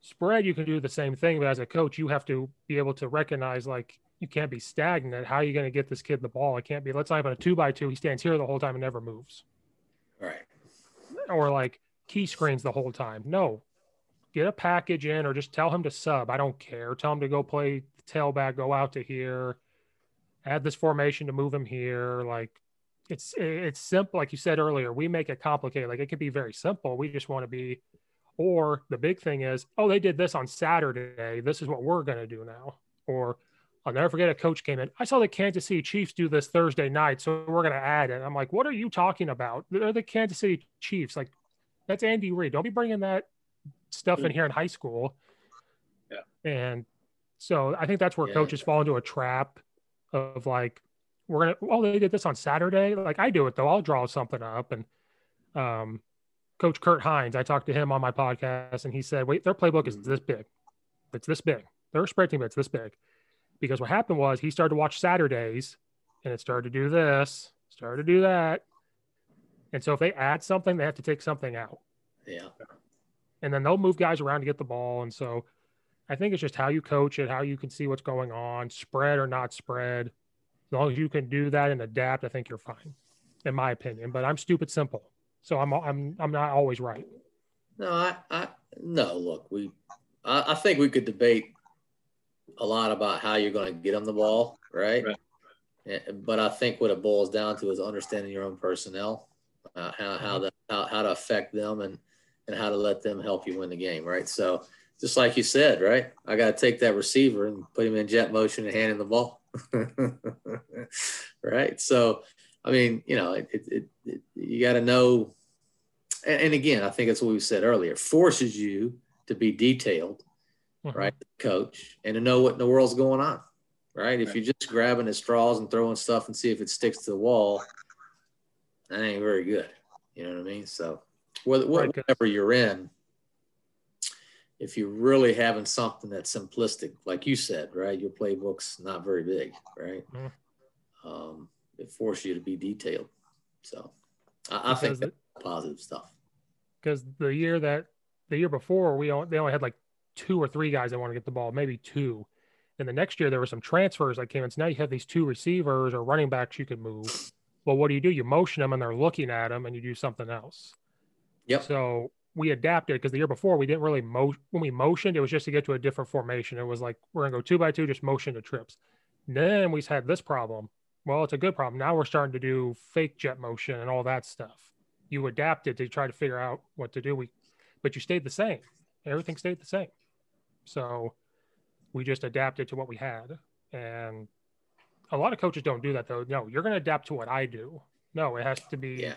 Spread, you can do the same thing, but as a coach, you have to be able to recognize like you can't be stagnant. How are you going to get this kid the ball? It can't be. Let's not have a two by two. He stands here the whole time and never moves. Right. Or like key screens the whole time. No, get a package in or just tell him to sub. I don't care. Tell him to go play tailback, go out to here add this formation to move him here. Like it's it's simple, like you said earlier. We make it complicated. Like it could be very simple. We just want to be. Or the big thing is, oh, they did this on Saturday. This is what we're going to do now. Or I'll never forget a coach came in. I saw the Kansas City Chiefs do this Thursday night, so we're going to add it. I'm like, what are you talking about? They're the Kansas City Chiefs. Like, that's Andy Reid. Don't be bringing that stuff in mm. here in high school. Yeah. And so I think that's where yeah. coaches fall into a trap of like we're gonna well they did this on Saturday. Like I do it though. I'll draw something up and um Coach Kurt Hines, I talked to him on my podcast and he said, wait, their playbook is this big. It's this big. Their spread team, it's this big. Because what happened was he started to watch Saturdays and it started to do this, started to do that. And so if they add something, they have to take something out. Yeah. And then they'll move guys around to get the ball. And so I think it's just how you coach it, how you can see what's going on, spread or not spread. As long as you can do that and adapt, I think you're fine, in my opinion. But I'm stupid simple, so I'm I'm I'm not always right. No, I, I no. Look, we I, I think we could debate a lot about how you're going to get them the ball, right? right. Eh, but I think what it boils down to is understanding your own personnel, uh, how how, the, how how to affect them and and how to let them help you win the game, right? So just like you said, right? I got to take that receiver and put him in jet motion and hand him the ball. right. So, I mean, you know, it, it, it you got to know. And, and, again, I think that's what we said earlier forces you to be detailed, mm-hmm. right? Coach, and to know what in the world's going on, right? right? If you're just grabbing at straws and throwing stuff and see if it sticks to the wall, that ain't very good. You know what I mean? So, whatever you're in, if you're really having something that's simplistic, like you said, right? Your playbook's not very big, right? Mm. Um, it forces you to be detailed. So I, I think that's it, positive stuff. Because the year that the year before, we only, they only had like two or three guys that want to get the ball, maybe two. And the next year there were some transfers that came in. So now you have these two receivers or running backs you could move. Well, what do you do? You motion them and they're looking at them and you do something else. Yep. So we adapted because the year before we didn't really mo when we motioned, it was just to get to a different formation. It was like we're gonna go two by two, just motion the trips. Then we had this problem. Well, it's a good problem. Now we're starting to do fake jet motion and all that stuff. You adapted to try to figure out what to do. We, but you stayed the same. Everything stayed the same. So we just adapted to what we had. And a lot of coaches don't do that though. No, you're going to adapt to what I do. No, it has to be Yeah.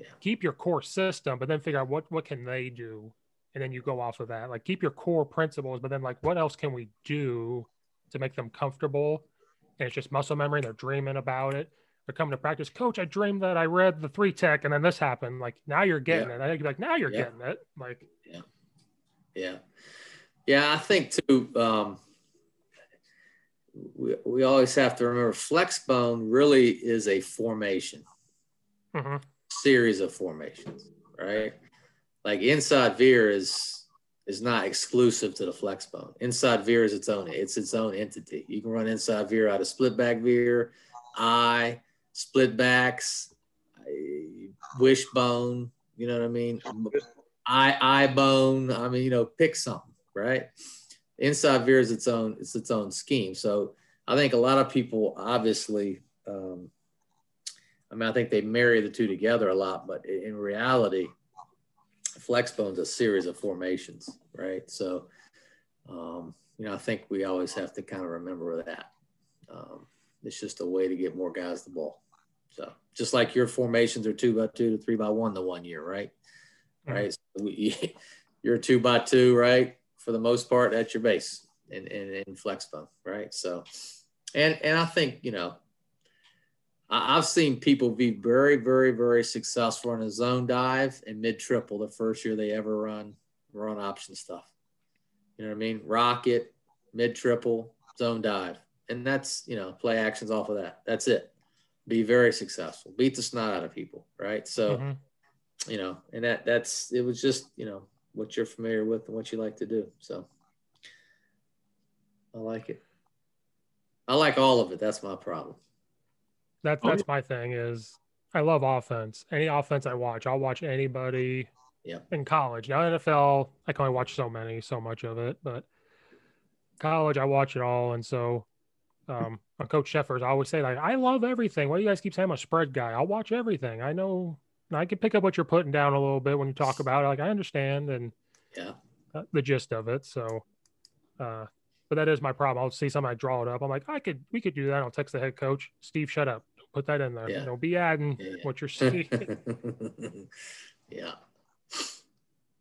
Yeah. keep your core system, but then figure out what what can they do, and then you go off of that. Like keep your core principles, but then like what else can we do to make them comfortable? And it's just muscle memory. They're dreaming about it. They're coming to practice. Coach, I dreamed that I read the three tech, and then this happened. Like now you're getting Yeah. it. I think like now you're Yeah. getting it. Like Yeah. Yeah, yeah. I think too, um, we, we always have to remember flex bone really is a formation, mhm. Series of formations, right? Like inside veer is is not exclusive to the flex bone. Inside veer is its own, it's its own entity. You can run inside veer out of split back veer, eye, split backs, wishbone, you know what I mean? eye eye bone. I mean, you know, pick something, right? Inside veer is its own it's its own scheme. So I think a lot of people obviously um, I mean, I think they marry the two together a lot, but in reality, flex bone's a series of formations, right? So, um, you know, I think we always have to kind of remember that. Um, it's just a way to get more guys the ball. So, just like your formations are two by two to three by one the one year, right? Right. So we, you're two by two, right? For the most part, at your base in, in, in flex bone, right? So, and and I think you know, I've seen people be very, very, very successful in a zone dive and mid triple the first year they ever run run option stuff. You know what I mean? Rocket, mid triple, zone dive, and that's you know play actions off of that. That's it. Be very successful. Beat the snot out of people, right? So Mhm. you know, and that that's it was just you know what you're familiar with and what you like to do. So I like it. I like all of it. That's my problem. That Oh, that's my thing is I love offense. Any offense I watch, I'll watch anybody Yep. in college. Now NFL, I can only watch so many, so much of it, but college I watch it all. And so um on Coach Sheffers, I always say like I love everything. Why do you guys keep saying I'm a spread guy? I'll watch everything. I know I can pick up what you're putting down a little bit when you talk about it. Like I understand and Yeah. uh, the gist of it. So uh but that is my problem. I'll see something, I draw it up. I'm like, I could, we could do that. I'll text the head coach, Steve, shut up. Put that in there. Yeah. Don't be adding Yeah, yeah. what you're seeing. yeah.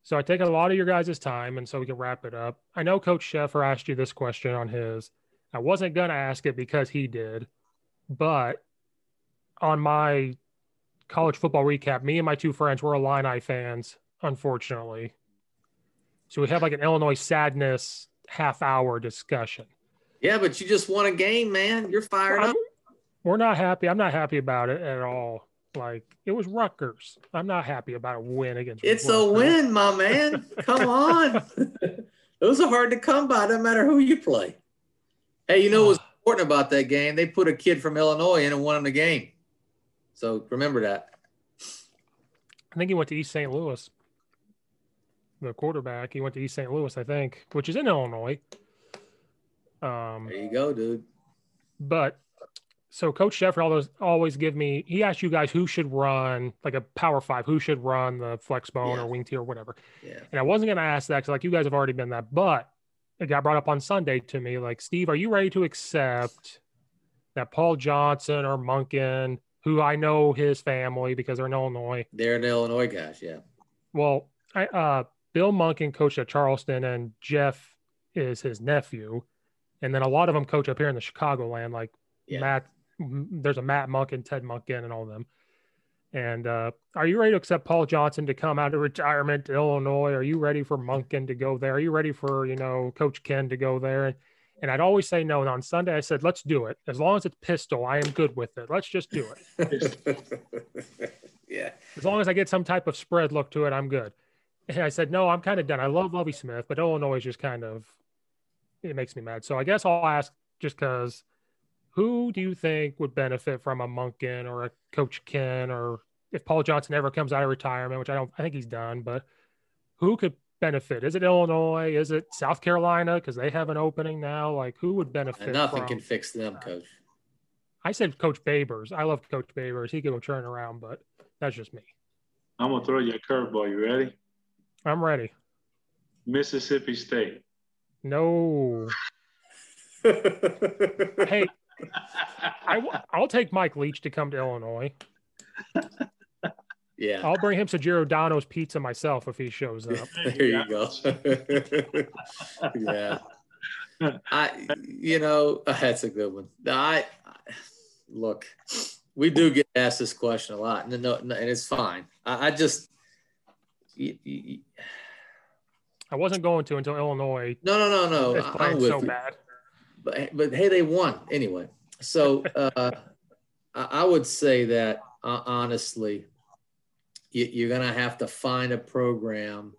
so I take a lot of your guys' time, and so we can wrap it up. I know Coach Sheffer asked you this question on his. I wasn't gonna ask it because he did, but on my college football recap, me and my two friends were Illini fans, unfortunately. So we have like an Illinois sadness half hour discussion. Yeah, but you just won a game, man. You're fired I'm- up. We're not happy. I'm not happy about it at all. Like it was Rutgers. I'm not happy about a win against. It's a win, my man. Come on. Those are hard to come by, no matter who you play. Hey, you know what's important about that game? They put a kid from Illinois in and won him the game. So remember that. I think he went to East St. Louis. The quarterback, he went to East St. Louis, I think, which is in Illinois. Um, There you go, dude. but so Coach Sheffer always always give me. He asked you guys who should run like a Power Five, who should run the flex bone Yeah. or wing T or whatever. Yeah. And I wasn't going to ask that because like you guys have already been that, but it got brought up on Sunday to me. Like, Steve, are you ready to accept that Paul Johnson or Monken, who I know his family because they're in Illinois, They're in Illinois guys. Yeah. well, I uh Bill Monken coached at Charleston and Jeff is his nephew. And then a lot of them coach up here in the Chicagoland, like Yeah. Matt there's a Matt Monken, Ted Monken, and all of them. And uh, are you ready to accept Paul Johnson to come out of retirement to Illinois? Are you ready for Monken to go there? Are you ready for, you know, Coach Ken to go there? And, and I'd always say no. And on Sunday, I said, let's do it. As long as it's pistol, I am good with it. Let's just do it. yeah. As long as I get some type of spread look to it, I'm good. And I said, no, I'm kind of done. I love Lovie Smith, but Illinois is just kind of, it makes me mad. So I guess I'll ask just because who do you think would benefit from a Monken or a Coach Ken or if Paul Johnson ever comes out of retirement, which I don't, I think he's done, but who could benefit? Is it Illinois? Is it South Carolina? Because they have an opening now. Like, who would benefit? And nothing from, can fix them, Coach. I said Coach Babers. I love Coach Babers. He could turn around, but that's just me. I'm gonna throw you a curveball. You ready? I'm ready. Mississippi State. No. hey, I, I'll take Mike Leach to come to Illinois. Yeah. I'll bring him to Giordano's Pizza myself if he shows up. there you go. yeah. I, you know, uh, that's a good one. I, look, we do get asked this question a lot, and no, and it's fine. I, I just, you, you, I wasn't going to until Illinois. No, no, no, no. It's playing so you. bad. But but hey, they won anyway. So uh, I, I would say that uh, honestly, you, are going to have to find a program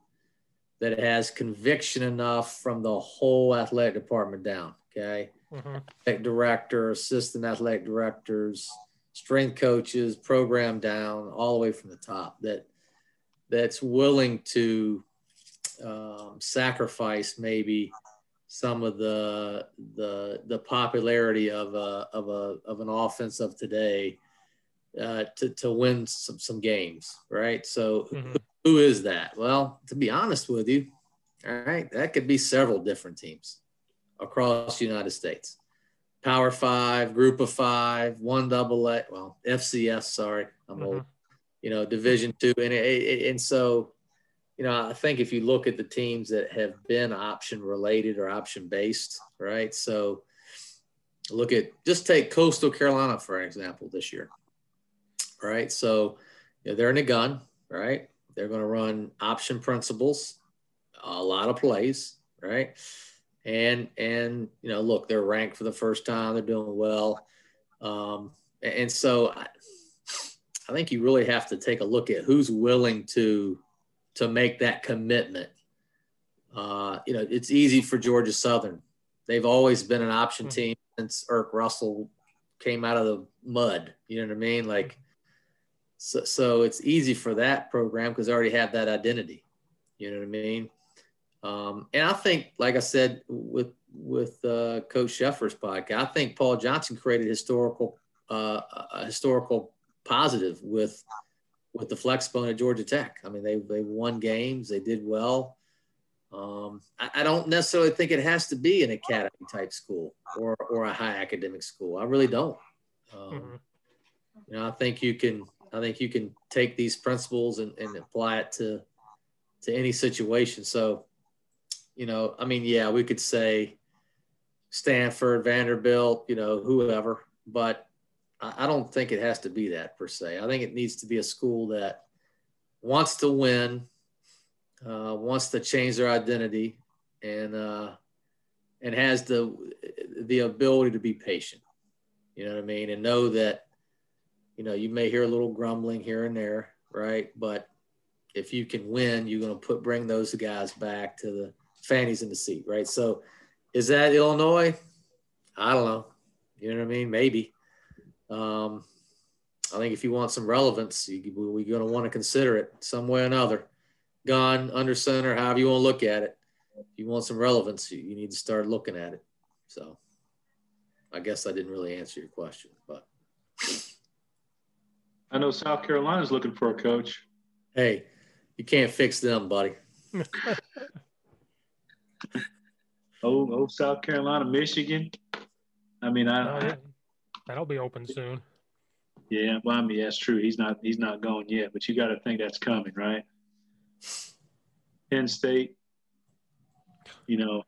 that has conviction enough from the whole athletic department down. Okay, mm-hmm. athletic director, assistant athletic directors, strength coaches, program down, all the way from the top. That that's willing to um, sacrifice maybe some of the the the popularity of a of a of an offense of today uh, to to win some some games, right? So mm-hmm. who, is that? Well, to be honest with you, all right, that could be several different teams across the United States. Power Five, Group of Five, One Double A, well FCS. Sorry, I'm mm-hmm. old. You know, Division Two, and and so you know, I think if you look at the teams that have been option related or option based, right? So look at just take Coastal Carolina for example this year, right? So you know, they're in a gun, right? They're going to run option principles, a lot of plays, right? And and you know, look, they're ranked for the first time. They're doing well, um, and so I, think you really have to take a look at who's willing to to make that commitment. Uh, you know, it's easy for Georgia Southern. They've always been an option hmm. team since Erk Russell came out of the mud. You know what I mean? Like, so, so it's easy for that program because they already have that identity. You know what I mean? Um, and I think, like I said, with with uh, Coach Sheffer's podcast, I think Paul Johnson created historical uh, a historical positive with with the Flexbone at Georgia Tech. I mean, they they won games, they did well. Um, I, I, don't necessarily think it has to be an academy type school or or a high academic school. I really don't. Um, mm-hmm. You know, I think you can. I think you can take these principles and, and apply it to to any situation. So, you know, I mean, yeah, we could say Stanford, Vanderbilt, you know, whoever, but I don't think it has to be that per se. I think it needs to be a school that wants to win, uh, wants to change their identity, and uh, and has the the ability to be patient. You know what I mean, and know that you know you may hear a little grumbling here and there, right? But if you can win, you're going to put bring those guys back to the fannies in the seat, right? So, is that Illinois? I don't know. You know what I mean? Maybe. Um, I think if you want some relevance, you, we're going to want to consider it some way or another. Gone, under center, however you want to look at it. If you want some relevance, you, you need to start looking at it. So I guess I didn't really answer your question, but. I know South Carolina's looking for a coach. Hey, you can't fix them, buddy. oh, oh, South Carolina, Michigan. I mean, I, oh, yeah. That'll be open soon. Yeah, well, I mean, that's true. He's not he's not going yet, but you got to think that's coming, right? Penn State, you know,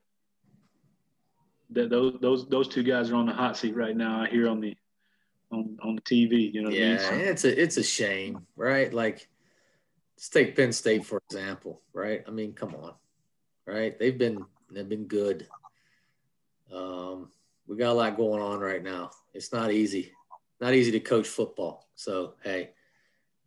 that those those those two guys are on the hot seat right now. I hear on the on on the TV. You know, yeah, I mean? so, it's a it's a shame, right? Like, let's take Penn State for example, right? I mean, come on, right? They've been they've been good. Um, we got a lot going on right now. It's not easy, not easy to coach football. So hey,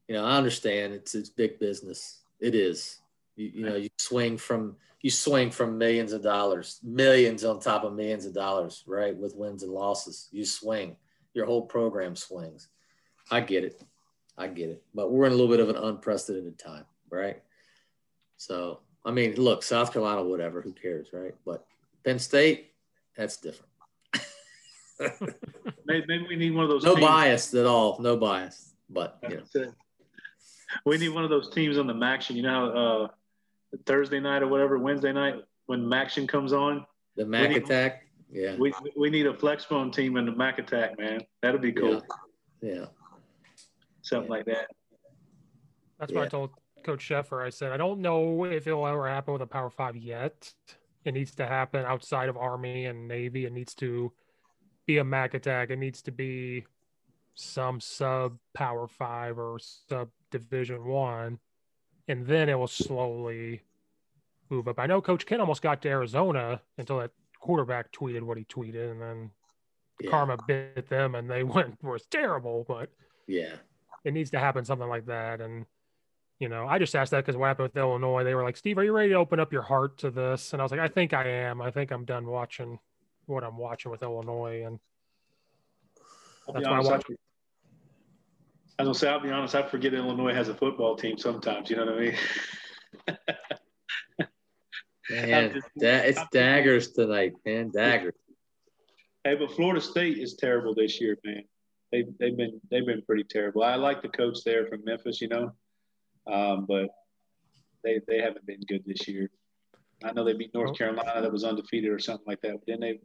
you know I understand it's it's big business. It is, You, you know, you swing from you swing from millions of dollars, millions on top of millions of dollars, right? With wins and losses, you swing. Your whole program swings. I get it. I get it. But we're in a little bit of an unprecedented time, right? So, I mean, look, South Carolina, whatever, who cares, right? But Penn State, that's different. Maybe, maybe, we need one of those. No teams. bias at all. No bias. But you know. we need one of those teams on the MACtion. You know, uh, Thursday night or whatever, Wednesday night when MACtion comes on. The Mac need, Attack. Yeah. We we need a flex bone team in the Mac Attack, man. That'd be cool. Yeah. yeah. Something yeah. like that. That's yeah. what I told Coach Sheffer. I said I don't know if it'll ever happen with a Power Five yet. It needs to happen outside of Army and Navy. It needs to be a Mac Attack. It needs to be some sub Power Five or sub Division One and then it will slowly move up. I know Coach Ken almost got to Arizona until that quarterback tweeted what he tweeted, and then yeah. karma bit them, and they went was terrible. But yeah, it needs to happen something like that. And you know, I just asked that because what happened with Illinois? They were like, "Steve, are you ready to open up your heart to this?" And I was like, "I think I am. I think I'm done watching what I'm watching with Illinois." And that's why I watch. I was gonna say, I'll be honest, I forget Illinois has a football team sometimes. You know what I mean? man, just, da- it's I'm daggers tonight, man. Daggers. Hey, but Florida State is terrible this year, man. They they've been they've been pretty terrible. I like the coach there from Memphis, you know, um, but they they haven't been good this year. I know they beat North Carolina that was undefeated or something like that. But then they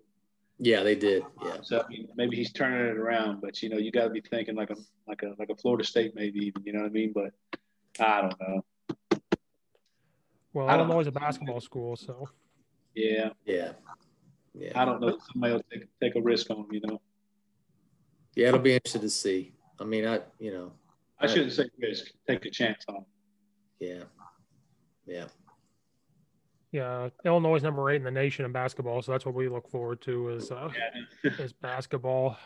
yeah, they did. Yeah. So I mean, maybe he's turning it around, but you know, you got to be thinking like a like a like a Florida State, maybe even. You know what I mean? But I don't know. Well, I don't know. It's a basketball school, so. Yeah. Yeah. Yeah. I don't know. If somebody will take take a risk on you know. Yeah, it'll be interesting to see. I mean, I you know. I, I shouldn't say risk. Take a chance on. Yeah. Yeah. Yeah, Illinois is number eight in the nation in basketball, so that's what we look forward to is uh, is basketball.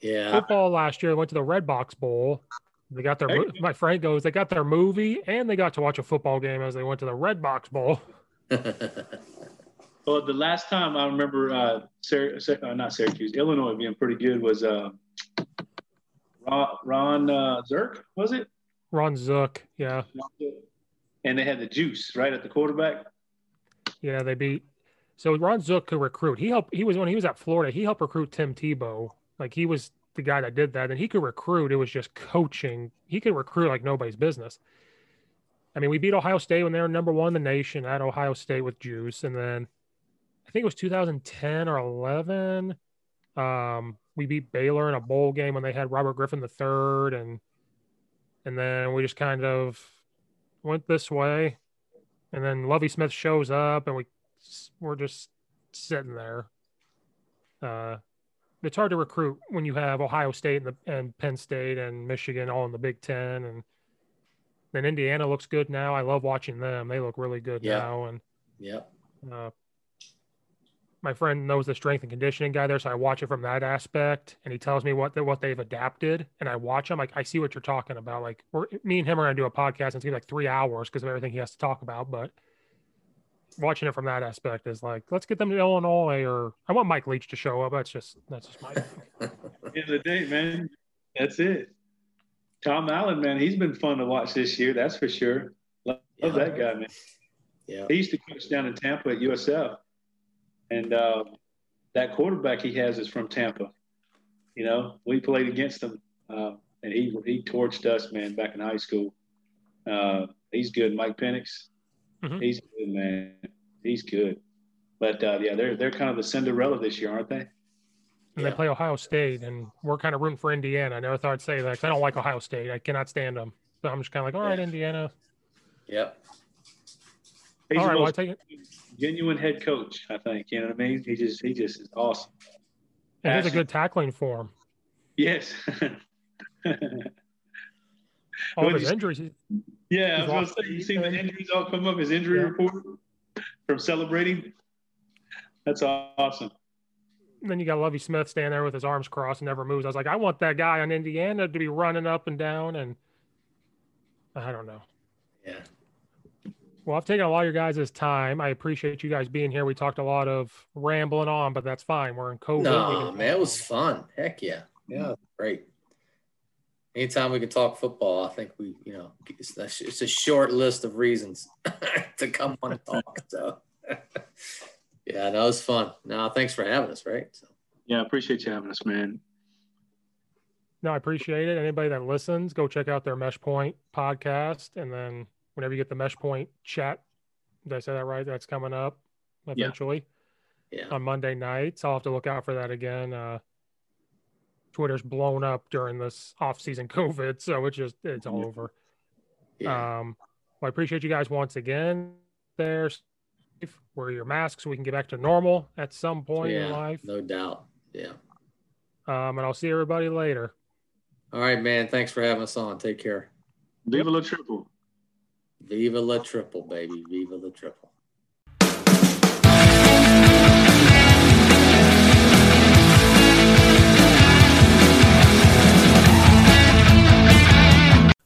Yeah. Football last year they went to the Redbox Bowl. They got their hey. my friend goes they got their movie and they got to watch a football game as they went to the Redbox Bowl. well, the last time I remember uh, uh, not Syracuse, Illinois being pretty good was uh, Ron, Ron uh, Zirk, was it? Ron Zook, yeah and they had the juice right at the quarterback. Yeah, they beat. So Ron Zook could recruit. He helped. He was when he was at Florida. He helped recruit Tim Tebow. Like he was the guy that did that, and he could recruit. It was just coaching. He could recruit like nobody's business. I mean, we beat Ohio State when they were number one in the nation at Ohio State with Juice, and then I think it was 2010 or 11. Um, we beat Baylor in a bowl game when they had Robert Griffin third, and and then we just kind of went this way, and then Lovie Smith shows up, and we we're just sitting there. Uh, it's hard to recruit when you have Ohio State and, the, and Penn State and Michigan all in the Big Ten, and then Indiana looks good now. I love watching them; they look really good yeah. now. And yeah, uh, my friend knows the strength and conditioning guy there, so I watch it from that aspect, and he tells me what the, what they've adapted, and I watch him. Like I see what you're talking about. Like we're me and him are gonna do a podcast, and it's gonna be like three hours because of everything he has to talk about. But watching it from that aspect is like, let's get them to Illinois, or I want Mike Leach to show up. That's just that's just my. End of the day, man, that's it. Tom Allen, man, he's been fun to watch this year. That's for sure. Love yeah. that guy, man. Yeah. He used to coach down in Tampa at USF and uh, that quarterback he has is from Tampa. You know, we played against him, uh, and he he torched us, man, back in high school. Uh, he's good, Mike Penix. Mm-hmm. He's good, man. He's good. But uh, yeah, they're they're kind of the Cinderella this year, aren't they? And yeah. they play Ohio State, and we're kind of rooting for Indiana. I never thought I'd say that because I don't like Ohio State. I cannot stand them. So I'm just kind of like, all right, yeah. Indiana. Yep. He's all right, well, I take it genuine head coach. I think you know what I mean. He just he just is awesome. And he's a good tackling form. Yes. all his injuries. Yeah, I was going to say, you seen the injuries all come up, his injury yeah. report from celebrating. That's awesome. And then you got Lovie Smith standing there with his arms crossed and never moves. I was like, I want that guy on Indiana to be running up and down, and I don't know. Yeah. Well, I've taken a lot of your guys' time. I appreciate you guys being here. We talked a lot of rambling on, but that's fine. We're in COVID. No, man, it was fun. Heck yeah. Yeah, great. Anytime we can talk football, I think we, you know, it's a, it's a short list of reasons to come on and talk. So, yeah, that was fun. No, thanks for having us, right? So. Yeah, I appreciate you having us, man. No, I appreciate it. Anybody that listens, go check out their Meshpoint podcast. And then whenever you get the Meshpoint chat, did I say that right? That's coming up eventually yeah. yeah. on Monday nights. I'll have to look out for that again. Uh, Twitter's blown up during this off-season COVID, so it's just it's all over. Yeah. Um, well, I appreciate you guys once again. There, wear your masks so we can get back to normal at some point yeah, in life. No doubt. Yeah. Um, and I'll see everybody later. All right, man. Thanks for having us on. Take care. Leave a little triple. Viva la triple, baby. Viva la triple.